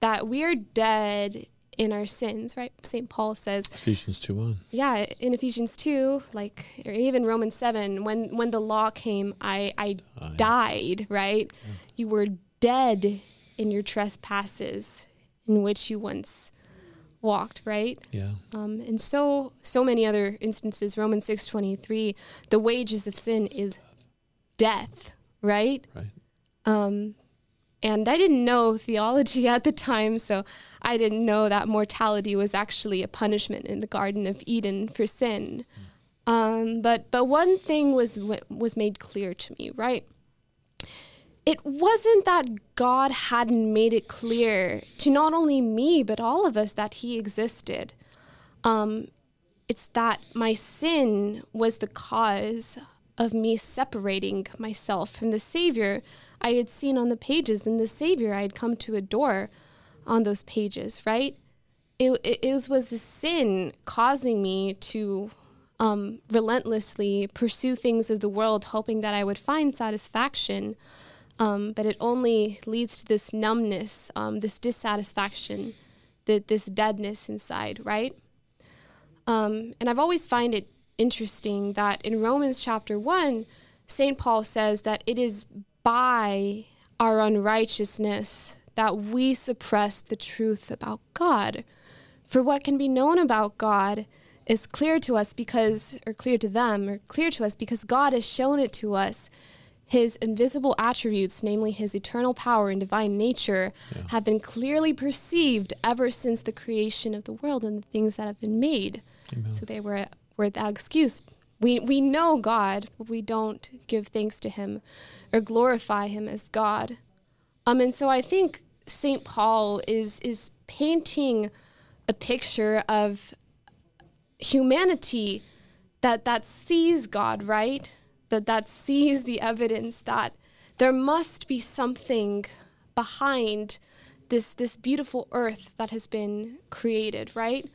that we are dead in our sins, right? St. Paul says Ephesians 2 1. Yeah, in Ephesians 2, like or even Romans 7, when when the law came, I I died, died right? Yeah. You were dead in your trespasses in which you once walked, right? Yeah. Um, and so so many other instances, Romans 6:23, the wages of sin is death, right? Right. Um, and I didn't know theology at the time, so I didn't know that mortality was actually a punishment in the Garden of Eden for sin. Um, but but one thing was was made clear to me, right? It wasn't that God hadn't made it clear to not only me but all of us that He existed. Um, it's that my sin was the cause of me separating myself from the Savior I had seen on the pages and the Savior I had come to adore on those pages, right? It, it, it was the sin causing me to um, relentlessly pursue things of the world, hoping that I would find satisfaction. Um, but it only leads to this numbness, um, this dissatisfaction, the, this deadness inside, right? Um, and I've always find it interesting that in Romans chapter 1, St. Paul says that it is by our unrighteousness that we suppress the truth about God. For what can be known about God is clear to us because, or clear to them, or clear to us because God has shown it to us. His invisible attributes, namely his eternal power and divine nature, yeah. have been clearly perceived ever since the creation of the world and the things that have been made. Amen. So they were without excuse we, we know God, but we don't give thanks to Him or glorify Him as God. Um, and so I think St. Paul is, is painting a picture of humanity that, that sees God, right? That, that sees the evidence that there must be something behind this, this beautiful earth that has been created, right?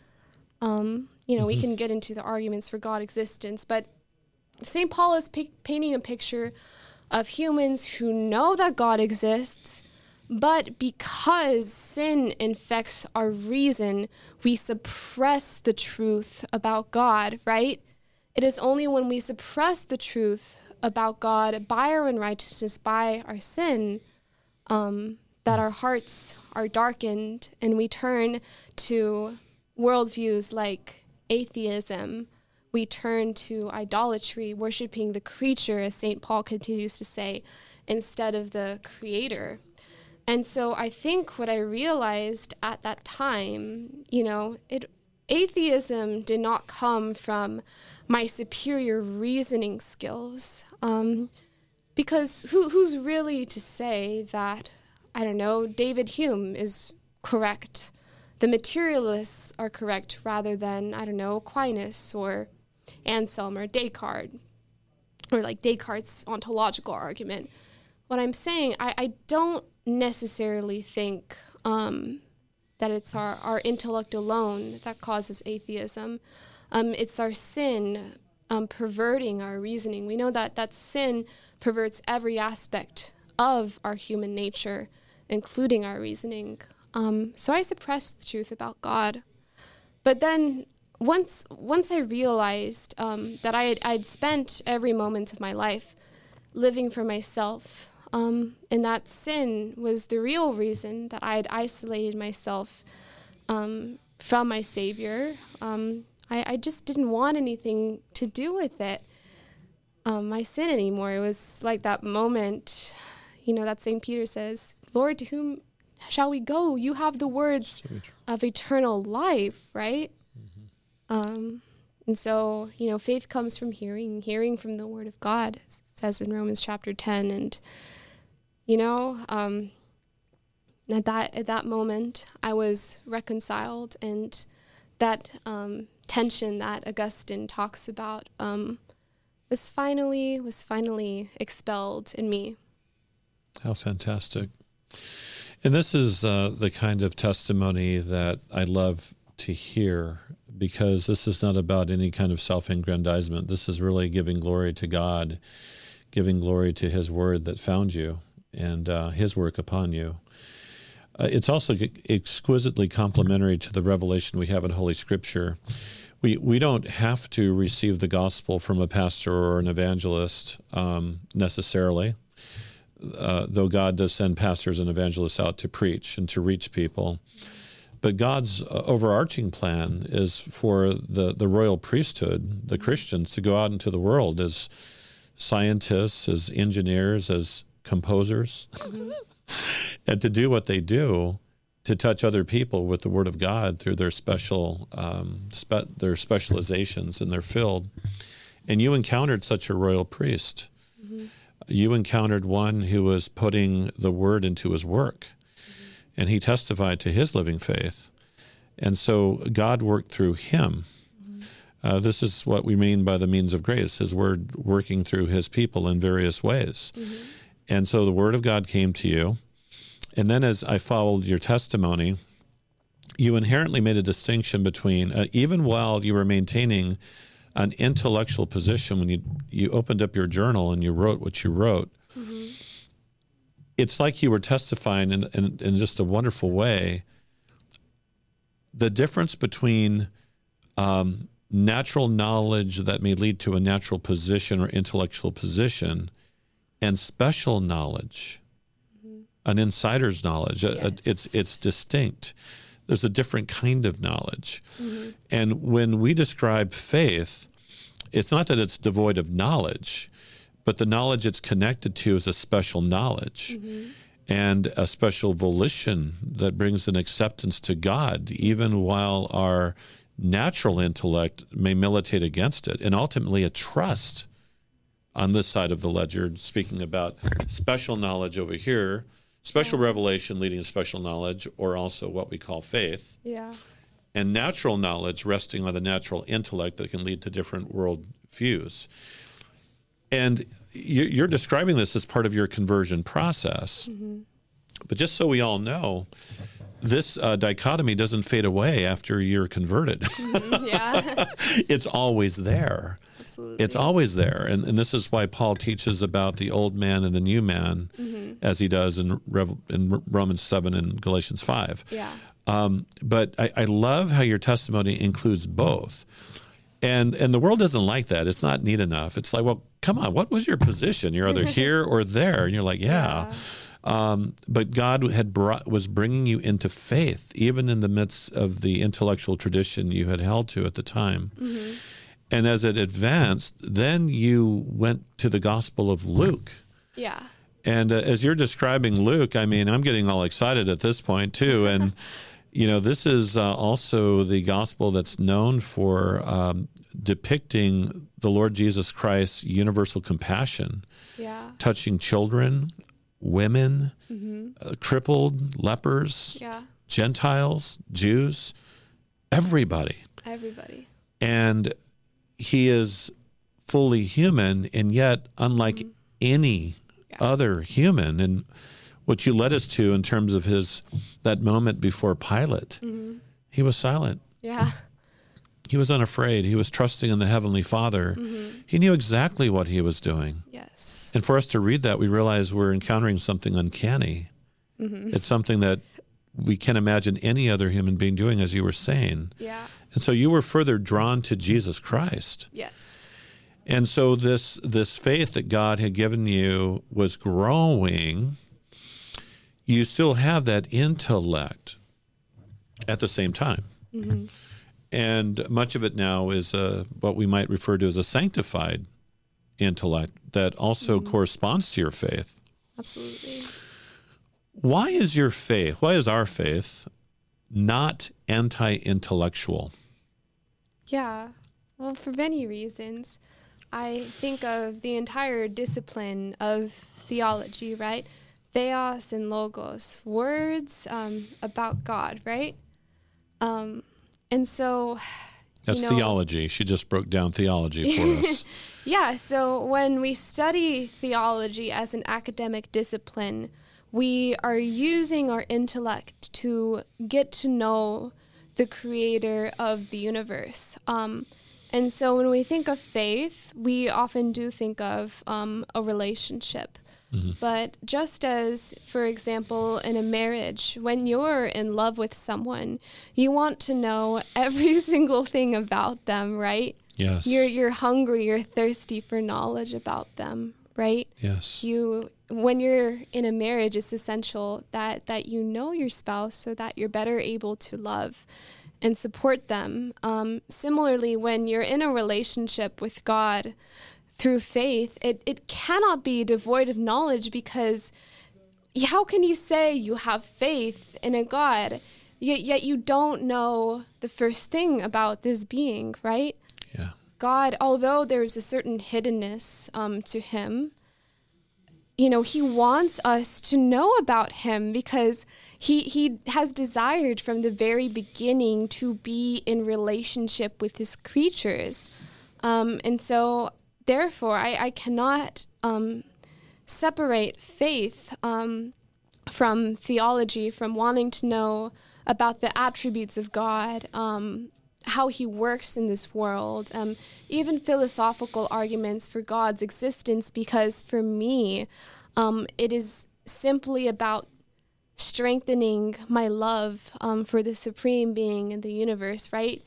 Um, you know, mm-hmm. we can get into the arguments for God existence, but St. Paul is p- painting a picture of humans who know that God exists, But because sin infects our reason, we suppress the truth about God, right? It is only when we suppress the truth about God by our unrighteousness, by our sin, um, that our hearts are darkened and we turn to worldviews like atheism. We turn to idolatry, worshiping the creature, as St. Paul continues to say, instead of the creator. And so I think what I realized at that time, you know, it atheism did not come from my superior reasoning skills. Um, because who, who's really to say that, I don't know, David Hume is correct? The materialists are correct rather than, I don't know, Aquinas or Anselm or Descartes, or like Descartes' ontological argument. What I'm saying, I, I don't necessarily think um, that it's our, our intellect alone that causes atheism. Um, it's our sin um, perverting our reasoning. We know that that sin perverts every aspect of our human nature, including our reasoning. Um, so I suppressed the truth about God. But then once once I realized um, that I had I'd spent every moment of my life living for myself, um, and that sin was the real reason that I had isolated myself um, from my Savior. Um, I, I, just didn't want anything to do with it, um, my sin anymore. It was like that moment, you know, that St. Peter says, Lord, to whom shall we go? You have the words of eternal life, right? Mm-hmm. Um, and so, you know, faith comes from hearing, hearing from the word of God, says in Romans chapter 10. And, you know, um, at that at that moment, I was reconciled, and that um, tension that Augustine talks about um, was finally was finally expelled in me. How fantastic! And this is uh, the kind of testimony that I love to hear because this is not about any kind of self-aggrandizement. This is really giving glory to God, giving glory to His Word that found you and uh, His work upon you. Uh, it's also exquisitely complementary to the revelation we have in Holy Scripture. We, we don't have to receive the gospel from a pastor or an evangelist um, necessarily, uh, though God does send pastors and evangelists out to preach and to reach people. But God's uh, overarching plan is for the, the royal priesthood, the Christians, to go out into the world as scientists, as engineers, as composers, and to do what they do to touch other people with the Word of God through their special um, spe- their specializations in their field. And you encountered such a royal priest. Mm-hmm. You encountered one who was putting the Word into his work, and he testified to his living faith. And so God worked through him. Uh, this is what we mean by the means of grace, His Word working through His people in various ways. Mm-hmm. And so the Word of God came to you. And then as I followed your testimony, you inherently made a distinction between, uh, even while you were maintaining an intellectual position, when you, you opened up your journal and you wrote what you wrote, mm-hmm. it's like you were testifying in, in, in just a wonderful way the difference between um, natural knowledge that may lead to a natural position or intellectual position and special knowledge, mm-hmm. an insider's knowledge. Yes. It's it's distinct. There's a different kind of knowledge, mm-hmm. and when we describe faith, it's not that it's devoid of knowledge, but the knowledge it's connected to is a special knowledge. Mm-hmm. And a special volition that brings an acceptance to God, even while our natural intellect may militate against it, and ultimately a trust on this side of the ledger, speaking about special knowledge over here, special yeah. revelation leading to special knowledge, or also what we call faith. Yeah. And natural knowledge resting on the natural intellect that can lead to different world views. And you're describing this as part of your conversion process. Mm-hmm. But just so we all know, this uh, dichotomy doesn't fade away after you're converted. Mm-hmm. Yeah. it's always there. Absolutely. It's always there. And, and this is why Paul teaches about the old man and the new man Mm-hmm. as he does in, Rev- in Romans 7 and Galatians 5. Yeah. Um, but I, I love how your testimony includes both. And and the world doesn't like that. It's not neat enough. It's like, well, come on, what was your position? You're either here or there, and you're like, yeah. Um, but God had brought was bringing you into faith, even in the midst of the intellectual tradition you had held to at the time. And as it advanced, then you went to the Gospel of Luke. Yeah. And uh, as you're describing Luke, I mean, I'm getting all excited at this point too. And you know, this is uh, also the gospel that's known for um, depicting the Lord Jesus Christ's universal compassion, Yeah. touching children, women, uh, crippled, lepers, Yeah. Gentiles, Jews, everybody. Everybody. And he is fully human, and yet, unlike mm-hmm. any other human, and what you led us to in terms of his that moment before Pilate, mm-hmm. he was silent. Yeah. He was unafraid. He was trusting in the Heavenly Father. Mm-hmm. He knew exactly what he was doing. Yes. And for us to read that, we realize we're encountering something uncanny. It's something that we can't imagine any other human being doing, as you were saying. Yeah. And so you were further drawn to Jesus Christ. Yes. And so this this faith that God had given you was growing. You still have that intellect at the same time. And much of it now is uh, what we might refer to as a sanctified intellect that also corresponds to your faith. Absolutely. Why is your faith, why is our faith not anti intellectual? Yeah. Well, for many reasons. I think of the entire discipline of theology, right? Theos and logos, words um, about God, right? Um, and so, That's know- theology. She just broke down theology for us. yeah, so when we study theology as an academic discipline, we are using our intellect to get to know the creator of the universe. Um, and so when we think of faith, we often do think of um, a relationship. But just as, for example, in a marriage, when you're in love with someone, you want to know every single thing about them, right? Yes. You're you're hungry, you're thirsty for knowledge about them, right? yes. You when you're in a marriage it's essential that that you know your spouse so that you're better able to love and support them. Um, similarly, when you're in a relationship with God through faith, it, it cannot be devoid of knowledge because how can you say you have faith in a God yet, yet you don't know the first thing about this being, right? yeah. God, although there's a certain hiddenness um, to him, you know, he wants us to know about him because he he has desired from the very beginning to be in relationship with his creatures. Um, and so therefore I, I cannot um, separate faith um, from theology, from wanting to know about the attributes of God, um, how He works in this world, um, even philosophical arguments for God's existence, because for me, um, it is simply about strengthening my love um, for the supreme being in the universe, right?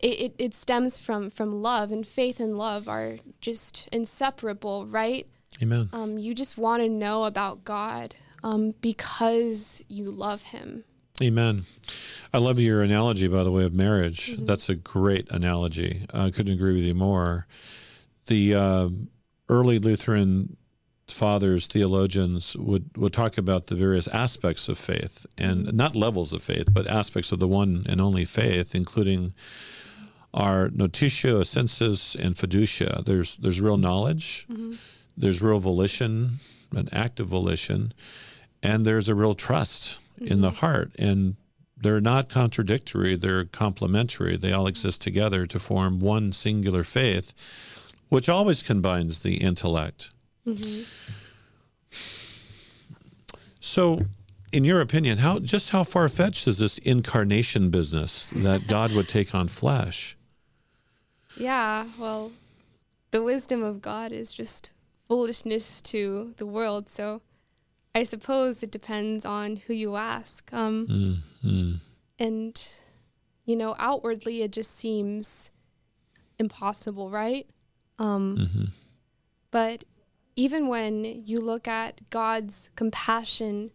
It, it, it stems from, from love, and faith and love are just inseparable, right? Amen. Um, you just want to know about God um, because you love Him. Amen. I love your analogy, by the way, of marriage. Mm-hmm. That's a great analogy. I couldn't agree with you more. The uh, early Lutheran fathers, theologians, would, would talk about the various aspects of faith, and mm-hmm. not levels of faith, but aspects of the one and only faith, including our notitia, assensus, and fiducia. There's there's real knowledge, mm-hmm. there's real volition, an active volition, and there's a real trust in the mm-hmm. heart. And they're not contradictory, they're complementary. They all mm-hmm. exist together to form one singular faith, which always combines the intellect. Mm-hmm. So, in your opinion, how just how far fetched is this incarnation business that God would take on flesh? Yeah, well, the wisdom of God is just foolishness to the world. So I suppose it depends on who you ask. Um, mm-hmm. And, you know, outwardly it just seems impossible, right? Um, mm-hmm. But even when you look at God's compassion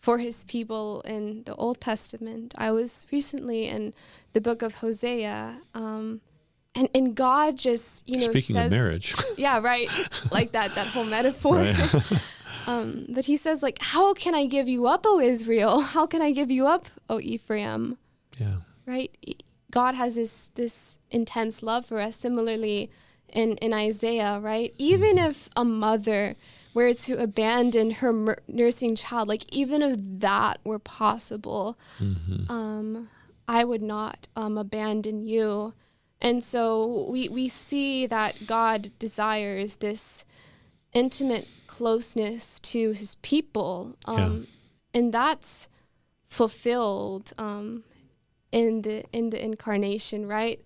for his people in the Old Testament, I was recently in the book of Hosea. Um, and and God just you know speaking says, of marriage, yeah, right, like that that whole metaphor. um, that He says like, "How can I give you up, O Israel? How can I give you up, O Ephraim?" Yeah, right. God has this this intense love for us. Similarly, in in Isaiah, right? Even mm-hmm. if a mother were to abandon her mer- nursing child, like even if that were possible, mm-hmm. um, I would not um, abandon you. And so we, we see that God desires this intimate closeness to his people. Um, yeah. And that's fulfilled um, in the in the incarnation, right?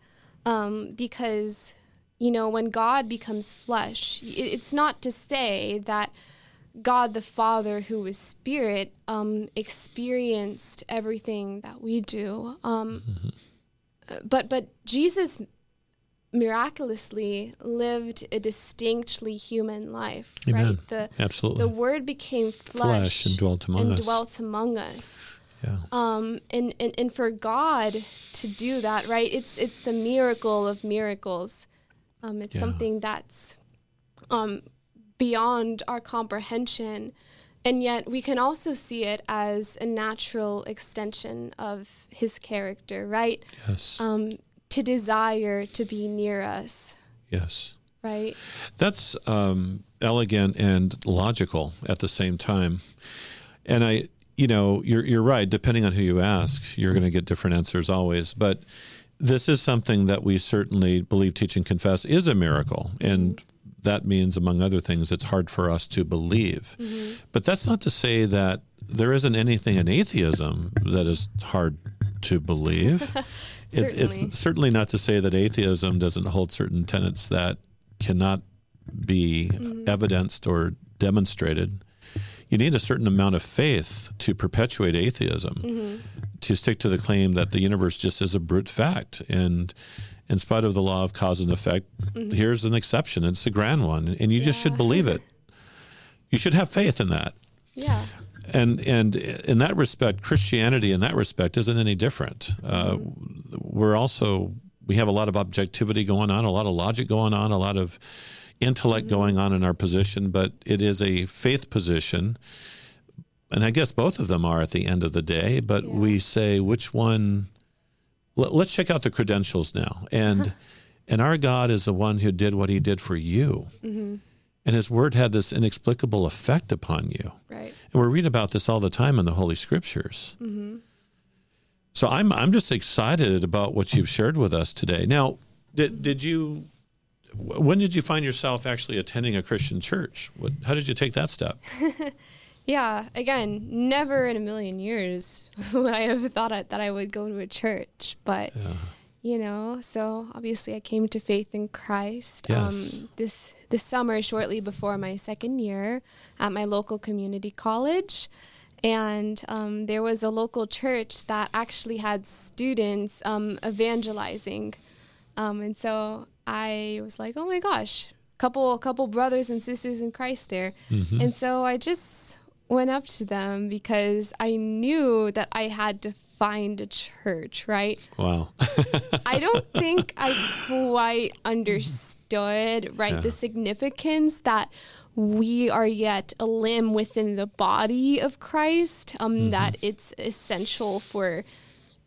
Um, because you know when God becomes flesh, it's not to say that God the Father, who is Spirit, um, experienced everything that we do. Um, mm-hmm but but Jesus miraculously lived a distinctly human life, Amen. right? The Absolutely. the word became flesh, flesh and dwelt among and us. dwelt among us. Yeah. Um, and, and, and for God to do that, right? It's it's the miracle of miracles. Um, it's yeah. something that's um, beyond our comprehension. And yet we can also see it as a natural extension of his character, right? Yes. Um, to desire to be near us. Yes. Right. That's um, elegant and logical at the same time. And I, you know, you're you're right. Depending on who you ask, you're going to get different answers always. But this is something that we certainly believe, teach, and confess is a miracle, and that means, among other things, it's hard for us to believe. Mm-hmm. But that's not to say that there isn't anything in atheism that is hard to believe. it's, it's, certainly not to say that atheism doesn't hold certain tenets that cannot be mm-hmm. evidenced or demonstrated. You need a certain amount of faith to perpetuate atheism, mm-hmm. to stick to the claim that the universe just is a brute fact. And in spite of the law of cause and effect, mm-hmm. here's an exception. It's a grand one, and you yeah. just should believe it. You should have faith in that. Yeah. And and in that respect, Christianity in that respect isn't any different. Uh, we're also we have a lot of objectivity going on, a lot of logic going on, a lot of intellect mm-hmm. going on in our position, but it is a faith position. And I guess both of them are at the end of the day, but yeah. we say which one let's check out the credentials now. And and our God is the one who did what He did for you. Mm-hmm. And His Word had this inexplicable effect upon you. Right. And we read about this all the time in the Holy Scriptures. Mm-hmm. So I'm I'm just excited about what you've shared with us today. Now, did did you? When did you find yourself actually attending a Christian church? What, how did you take that step? Yeah, again, never in a million years would I have thought that I would go to a church, but yeah. You know, so obviously I came to faith in Christ. Yes. Um, this this summer, shortly before my second year at my local community college, and um, there was a local church that actually had students um, evangelizing, um, and so I was like, oh my gosh, couple couple brothers and sisters in Christ there, mm-hmm. and so I just went up to them because I knew that I had to find a church, right? Wow. I don't think I quite understood, right, yeah. the significance that we are yet a limb within the body of Christ, um, mm-hmm. that it's essential for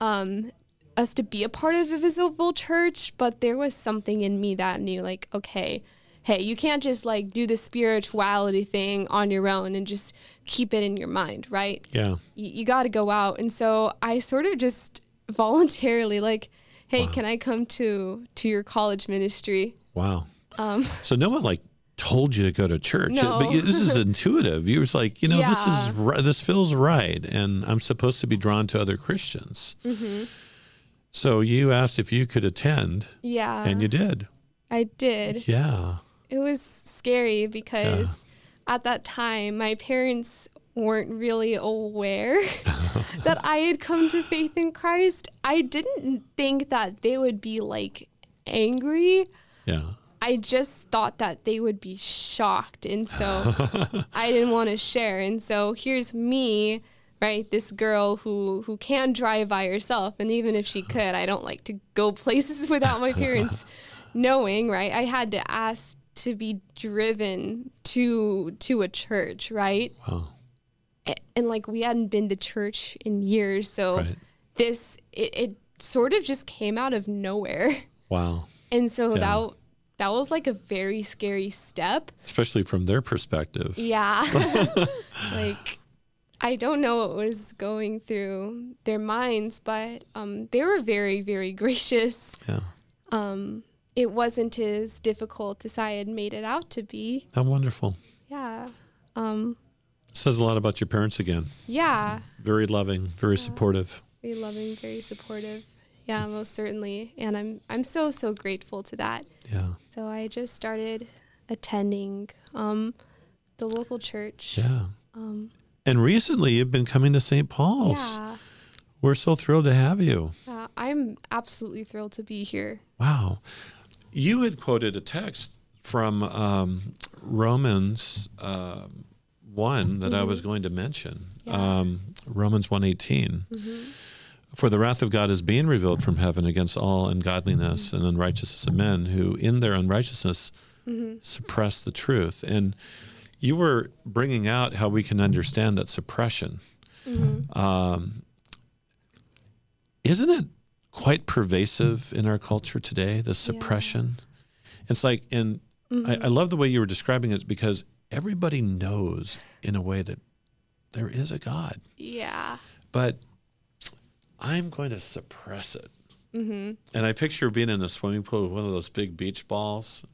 um, us to be a part of the visible church. But there was something in me that knew, like, okay, hey, you can't just like do the spirituality thing on your own and just keep it in your mind, right? Yeah. You, you got to go out. And so I sort of just voluntarily like, hey, wow. can I come to to your college ministry? Wow. Um, so no one like told you to go to church. No. But this is intuitive. You was like, you know, this is this feels right, and I'm supposed to be drawn to other Christians. Mm-hmm. So you asked if you could attend, Yeah. and you did. I did. Yeah. It was scary because at that time my parents weren't really aware that I had come to faith in Christ. I didn't think that they would be like angry. Yeah. I just thought that they would be shocked. And so I didn't want to share. And so here's me, right? This girl who who can drive by herself. And even if she could, I don't like to go places without my parents knowing, right? I had to ask to be driven to to a church, right? Wow. A- And like we hadn't been to church in years. So Right. this it, it sort of just came out of nowhere. Wow. And so Yeah. that that was like a very scary step. Especially from their perspective. Yeah. like I don't know what was going through their minds, but um, they were very, very gracious. Yeah. Um, it wasn't as difficult as I had made it out to be. How wonderful. Yeah. Um, Says a lot about your parents again. yeah. Very loving, very supportive. Very loving, very supportive. Yeah, most certainly. And I'm I'm so so grateful to that. Yeah. So I just started attending um, the local church. Yeah. Um, And recently you've been coming to St. Paul's. yeah. We're so thrilled to have you. Uh, I'm absolutely thrilled to be here. Wow. You had quoted a text from um, Romans uh, 1 that I was going to mention. Yeah. Um, Romans 118. For the wrath of God is being revealed from heaven against all ungodliness and unrighteousness of men who in their unrighteousness suppress the truth. And you were bringing out how we can understand that suppression. Um, isn't it quite pervasive in our culture today, the suppression? It's like, and I, mm-hmm. I love the way you were describing it because everybody knows in a way that there is a God, Yeah. but I'm going to suppress it. Mm-hmm. And I picture being in a swimming pool with one of those big beach balls.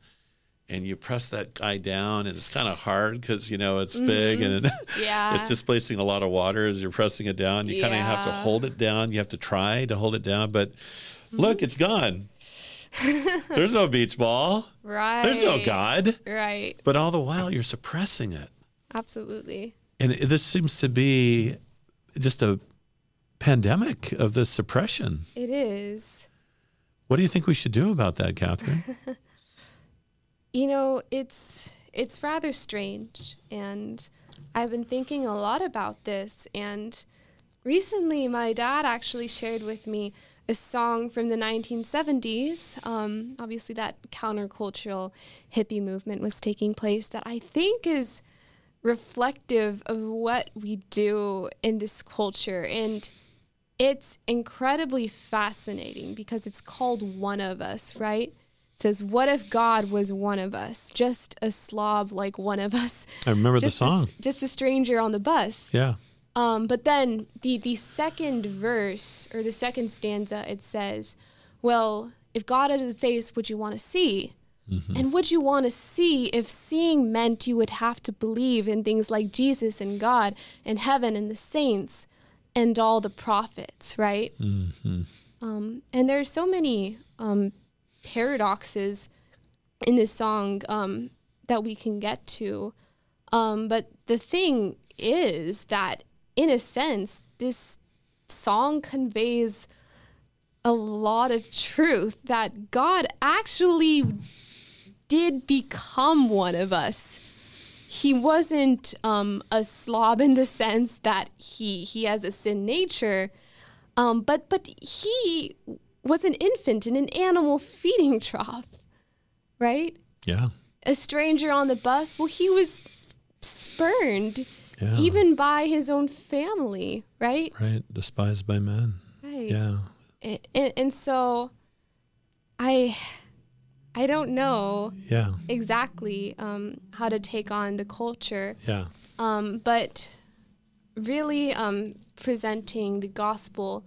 And you press that guy down, and it's kind of hard because you know it's big mm-hmm. and it, Yeah. it's displacing a lot of water as you're pressing it down. You kind of have to hold it down. You have to try to hold it down, but mm-hmm. look, it's gone. There's no beach ball. right. There's no God. Right. But all the while, you're suppressing it. Absolutely. And it, this seems to be just a pandemic of this suppression. It is. What do you think we should do about that, Catherine? You know, it's it's rather strange and I've been thinking a lot about this and recently my dad actually shared with me a song from the 1970s. Um, obviously, that countercultural hippie movement was taking place that I think is reflective of what we do in this culture. And it's incredibly fascinating because it's called One of Us, right? Says, What if God was one of us? Just a slob like one of us. I remember the just a- song. just a stranger on the bus. Yeah. Um, but then the the second verse or the second stanza it says, "Well, if God had a face, would you want to see? And would you want to see if seeing meant you would have to believe in things like Jesus and God and heaven and the saints and all the prophets, right? Um, and there's so many um, paradoxes in this song um, that we can get to. Um, but the thing is that, in a sense, this song conveys a lot of truth that God actually did become one of us. He wasn't um, a slob in the sense that he he has a sin nature, um, but but he was an infant in an animal feeding trough, right? Yeah. a stranger on the bus. Well, he was spurned Yeah. even by his own family, right? Right. Despised by men. Right. Yeah. And, and, and so I I don't know Yeah. exactly um, how to take on the culture, Yeah. um, but really um, presenting the gospel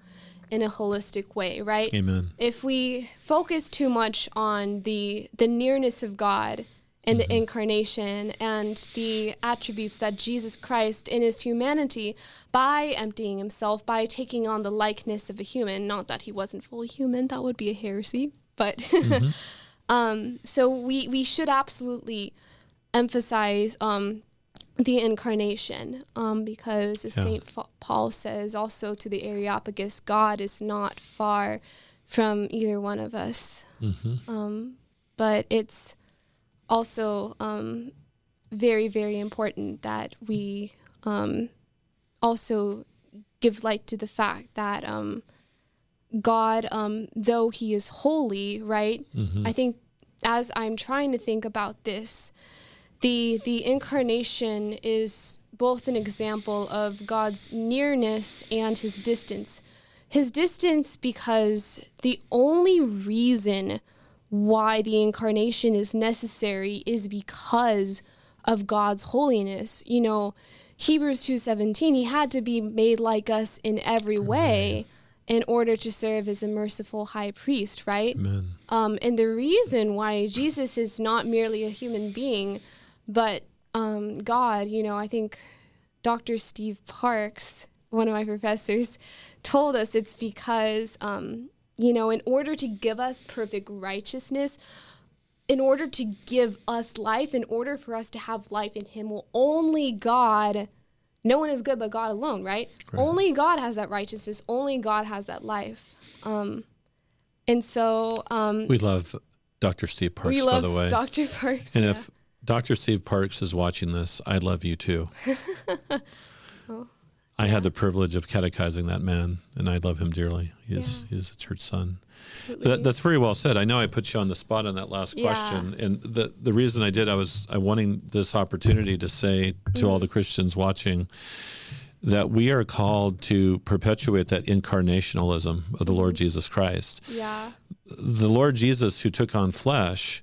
in a holistic way, right? Amen. if we focus too much on the the nearness of God and the incarnation and the attributes that Jesus Christ in his humanity by emptying himself by taking on the likeness of a human not that he wasn't fully human that would be a heresy but um, so we we should absolutely emphasize um, the incarnation um, because as Yeah. Saint Fa- Paul says also to the Areopagus God is not far from either one of us Mm-hmm. um, but it's also um, very very important that we um, also give light to the fact that um, God, um, though He is holy, right? Mm-hmm. I think as I'm trying to think about this, the the incarnation is both an example of God's nearness and His distance. His distance because the only reason why the incarnation is necessary is because of God's holiness. You know, Hebrews 2:17, he had to be made like us in every way in order to serve as a merciful high priest, right? Amen. Um, and the reason why Jesus is not merely a human being, but um, God, you know, I think Dr. Steve Parks, one of my professors, told us it's because, um, you know, in order to give us perfect righteousness, in order to give us life, in order for us to have life in Him, will only God, no one is good but God alone, right? Right. Only God has that righteousness. Only God has that life. Um, and so um, We love Dr. Steve Parks, we by the way. Dr. Parks. and yeah. if Dr. Steve Parks is watching this, I love you too. Oh. I had the privilege of catechizing that man, and I love him dearly. He's Yeah. he's a church son. That, that's very well said. I know I put you on the spot on that last Yeah. question, and the the reason I did, I was I wanting this opportunity to say to all the mm. Christians watching that we are called to perpetuate that incarnationalism of the Lord mm. Jesus Christ. yeah. The Lord Jesus, who took on flesh,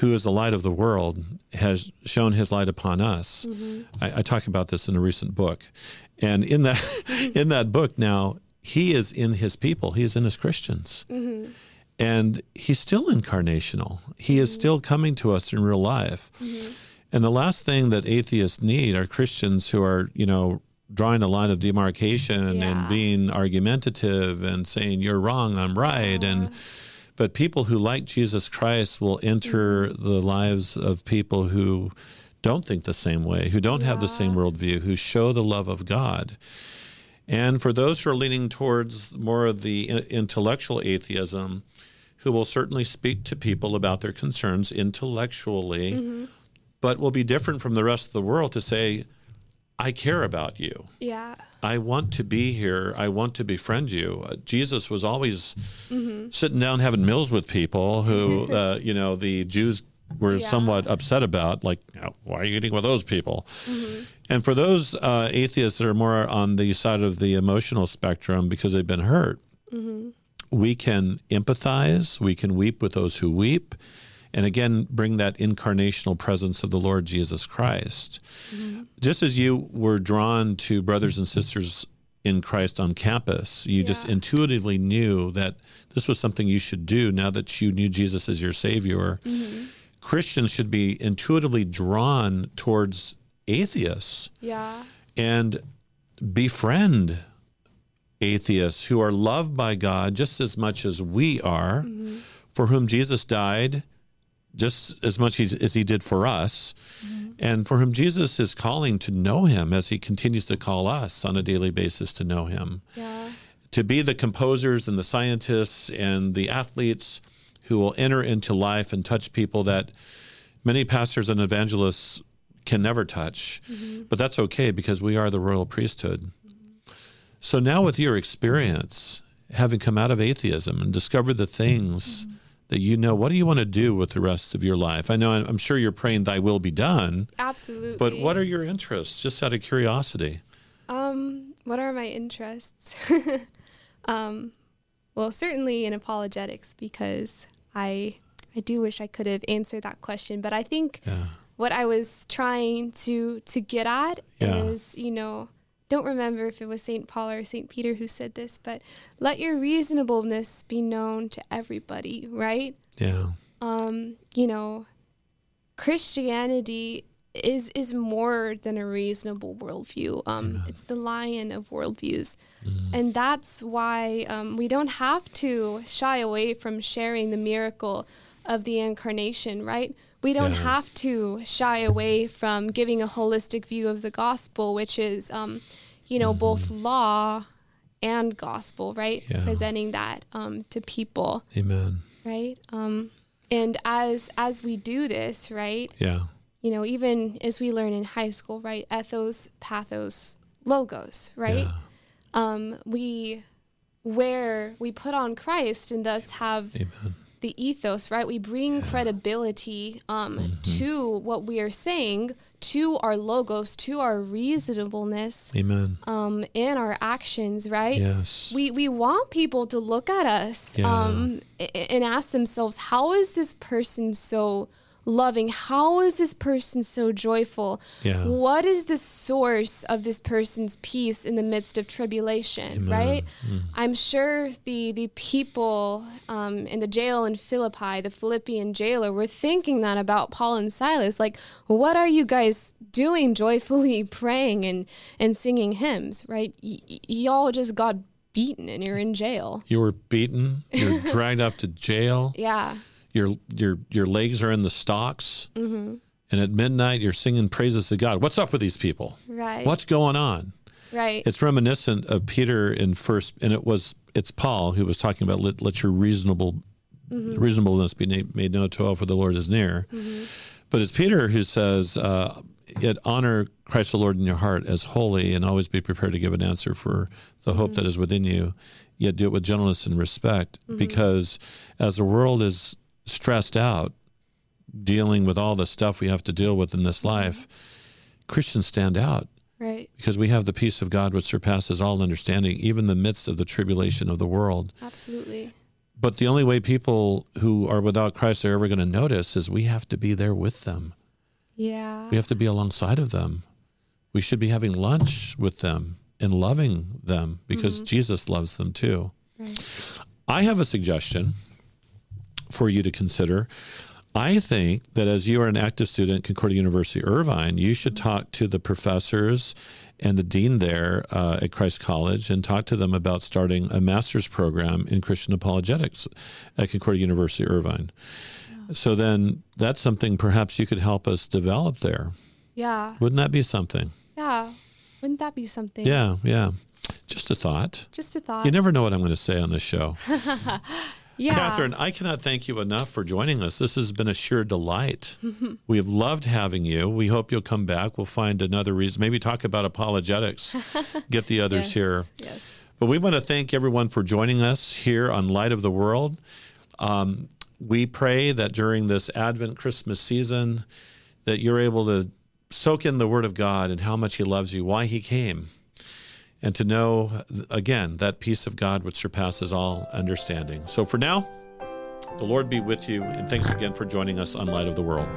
who is the light of the world, has shown His light upon us. Mm-hmm. I, I talk about this in a recent book, and in that in that book now, He is in His people. He is in His Christians. Mm-hmm. And he's still incarnational. He is mm-hmm. still coming to us in real life. And the last thing that atheists need are Christians who are, you know, drawing a line of demarcation Yeah. and being argumentative and saying you're wrong, I'm right. And uh-huh. But people who like Jesus Christ will enter mm-hmm. the lives of people who don't think the same way, who don't have the same worldview, who show the love of God. And for those who are leaning towards more of the intellectual atheism, who will certainly speak to people about their concerns intellectually, mm-hmm. but will be different from the rest of the world to say, I care about you. Yeah. I want to be here. I want to befriend you. Uh, Jesus was always sitting down having meals with people who, uh, you know, the Jews were Yeah. somewhat upset about, like, why are you eating with those people? And for those uh, atheists that are more on the side of the emotional spectrum because they've been hurt, we can empathize, we can weep with those who weep, and again, bring that incarnational presence of the Lord Jesus Christ. Mm-hmm. Just as you were drawn to brothers and sisters in Christ on campus, you just intuitively knew that this was something you should do now that you knew Jesus as your Savior. Mm-hmm. Christians should be intuitively drawn towards atheists Yeah. and befriend atheists who are loved by God just as much as we are, mm-hmm. for whom Jesus died just as much as as he did for us, mm-hmm. and for whom Jesus is calling to know him as he continues to call us on a daily basis to know him. Yeah. To be the composers and the scientists and the athletes who will enter into life and touch people that many pastors and evangelists can never touch. Mm-hmm. But that's okay because we are the royal priesthood. So now, with your experience, having come out of atheism and discovered the things mm-hmm. That you know, what do you want to do with the rest of your life? I know I'm sure you're praying, Thy will be done, Absolutely. but what are your interests, just out of curiosity? Um, what are my interests? um, well, certainly in apologetics because I I do wish I could have answered that question, but I think Yeah. what I was trying to to get at Yeah. is, you know, don't remember if it was St. Paul or St. Peter who said this, but let your reasonableness be known to everybody, right? Yeah. um, you know, Christianity is is more than a reasonable worldview. Um, it's the lion of worldviews, mm-hmm. and that's why um, we don't have to shy away from sharing the miracle of the incarnation. Right? We don't yeah. have to shy away from giving a holistic view of the gospel, which is, um, you know, mm-hmm. both law and gospel. Right? Yeah. Presenting that um, to people. Amen. Right. Um, and as as we do this, right? Yeah you know, even as we learn in high school, right? Ethos, pathos, logos, right? Yeah. Um, we where we put on Christ and thus have Amen the ethos, right? We bring yeah. credibility um, mm-hmm. to what we are saying, to our logos, to our reasonableness, amen, um, in our actions, right? Yes, we we want people to look at us yeah. um, and ask themselves, how is this person so loving. How is this person so joyful? Yeah. What is the source of this person's peace in the midst of tribulation? Amen. Right? Mm. I'm sure the the people um, in the jail in Philippi, the Philippian jailer, were thinking that about Paul and Silas. Like, what are you guys doing, joyfully praying and and singing hymns? Right? Y- y'all just got beaten and you're in jail. You were beaten. You're dragged off to jail. Yeah your your your legs are in the stocks, mm-hmm. and at midnight you're singing praises to God. What's up with these people? Right. What's going on? Right. It's reminiscent of Peter in first, and it was it's Paul who was talking about let, let your reasonable mm-hmm. reasonableness be made known to all, for the Lord is near. Mm-hmm. But it's Peter who says, uh, "Yet honor Christ the Lord in your heart as holy, and always be prepared to give an answer for the hope mm-hmm. that is within you." Yet do it with gentleness and respect, mm-hmm. because as the world is stressed out dealing with all the stuff we have to deal with in this mm-hmm. life, Christians stand out. Right. Because we have the peace of God which surpasses all understanding, even in the midst of the tribulation of the world. Absolutely. But the only way people who are without Christ are ever going to notice is we have to be there with them. Yeah. We have to be alongside of them. We should be having lunch with them and loving them because mm-hmm. Jesus loves them too. Right. I have a suggestion for you to consider. I think that as you are an active student at Concordia University Irvine, you should talk to the professors and the dean there uh, at Christ College and talk to them about starting a master's program in Christian apologetics at Concordia University Irvine. Yeah. So then that's something perhaps you could help us develop there. Yeah. Wouldn't that be something? Yeah. Wouldn't that be something? Yeah, yeah. Just a thought. Just a thought. You never know what I'm going to say on this show. Yeah. Catherine, I cannot thank you enough for joining us. This has been a sheer delight. we have loved having you. We hope you'll come back. We'll find another reason. Maybe talk about apologetics. Get the others yes, here. Yes. But we want to thank everyone for joining us here on Light of the World. Um, we pray that during this Advent Christmas season, that you're able to soak in the Word of God and how much He loves you, why He came and to know, again, that peace of God which surpasses all understanding. So for now, the Lord be with you, and thanks again for joining us on Light of the World.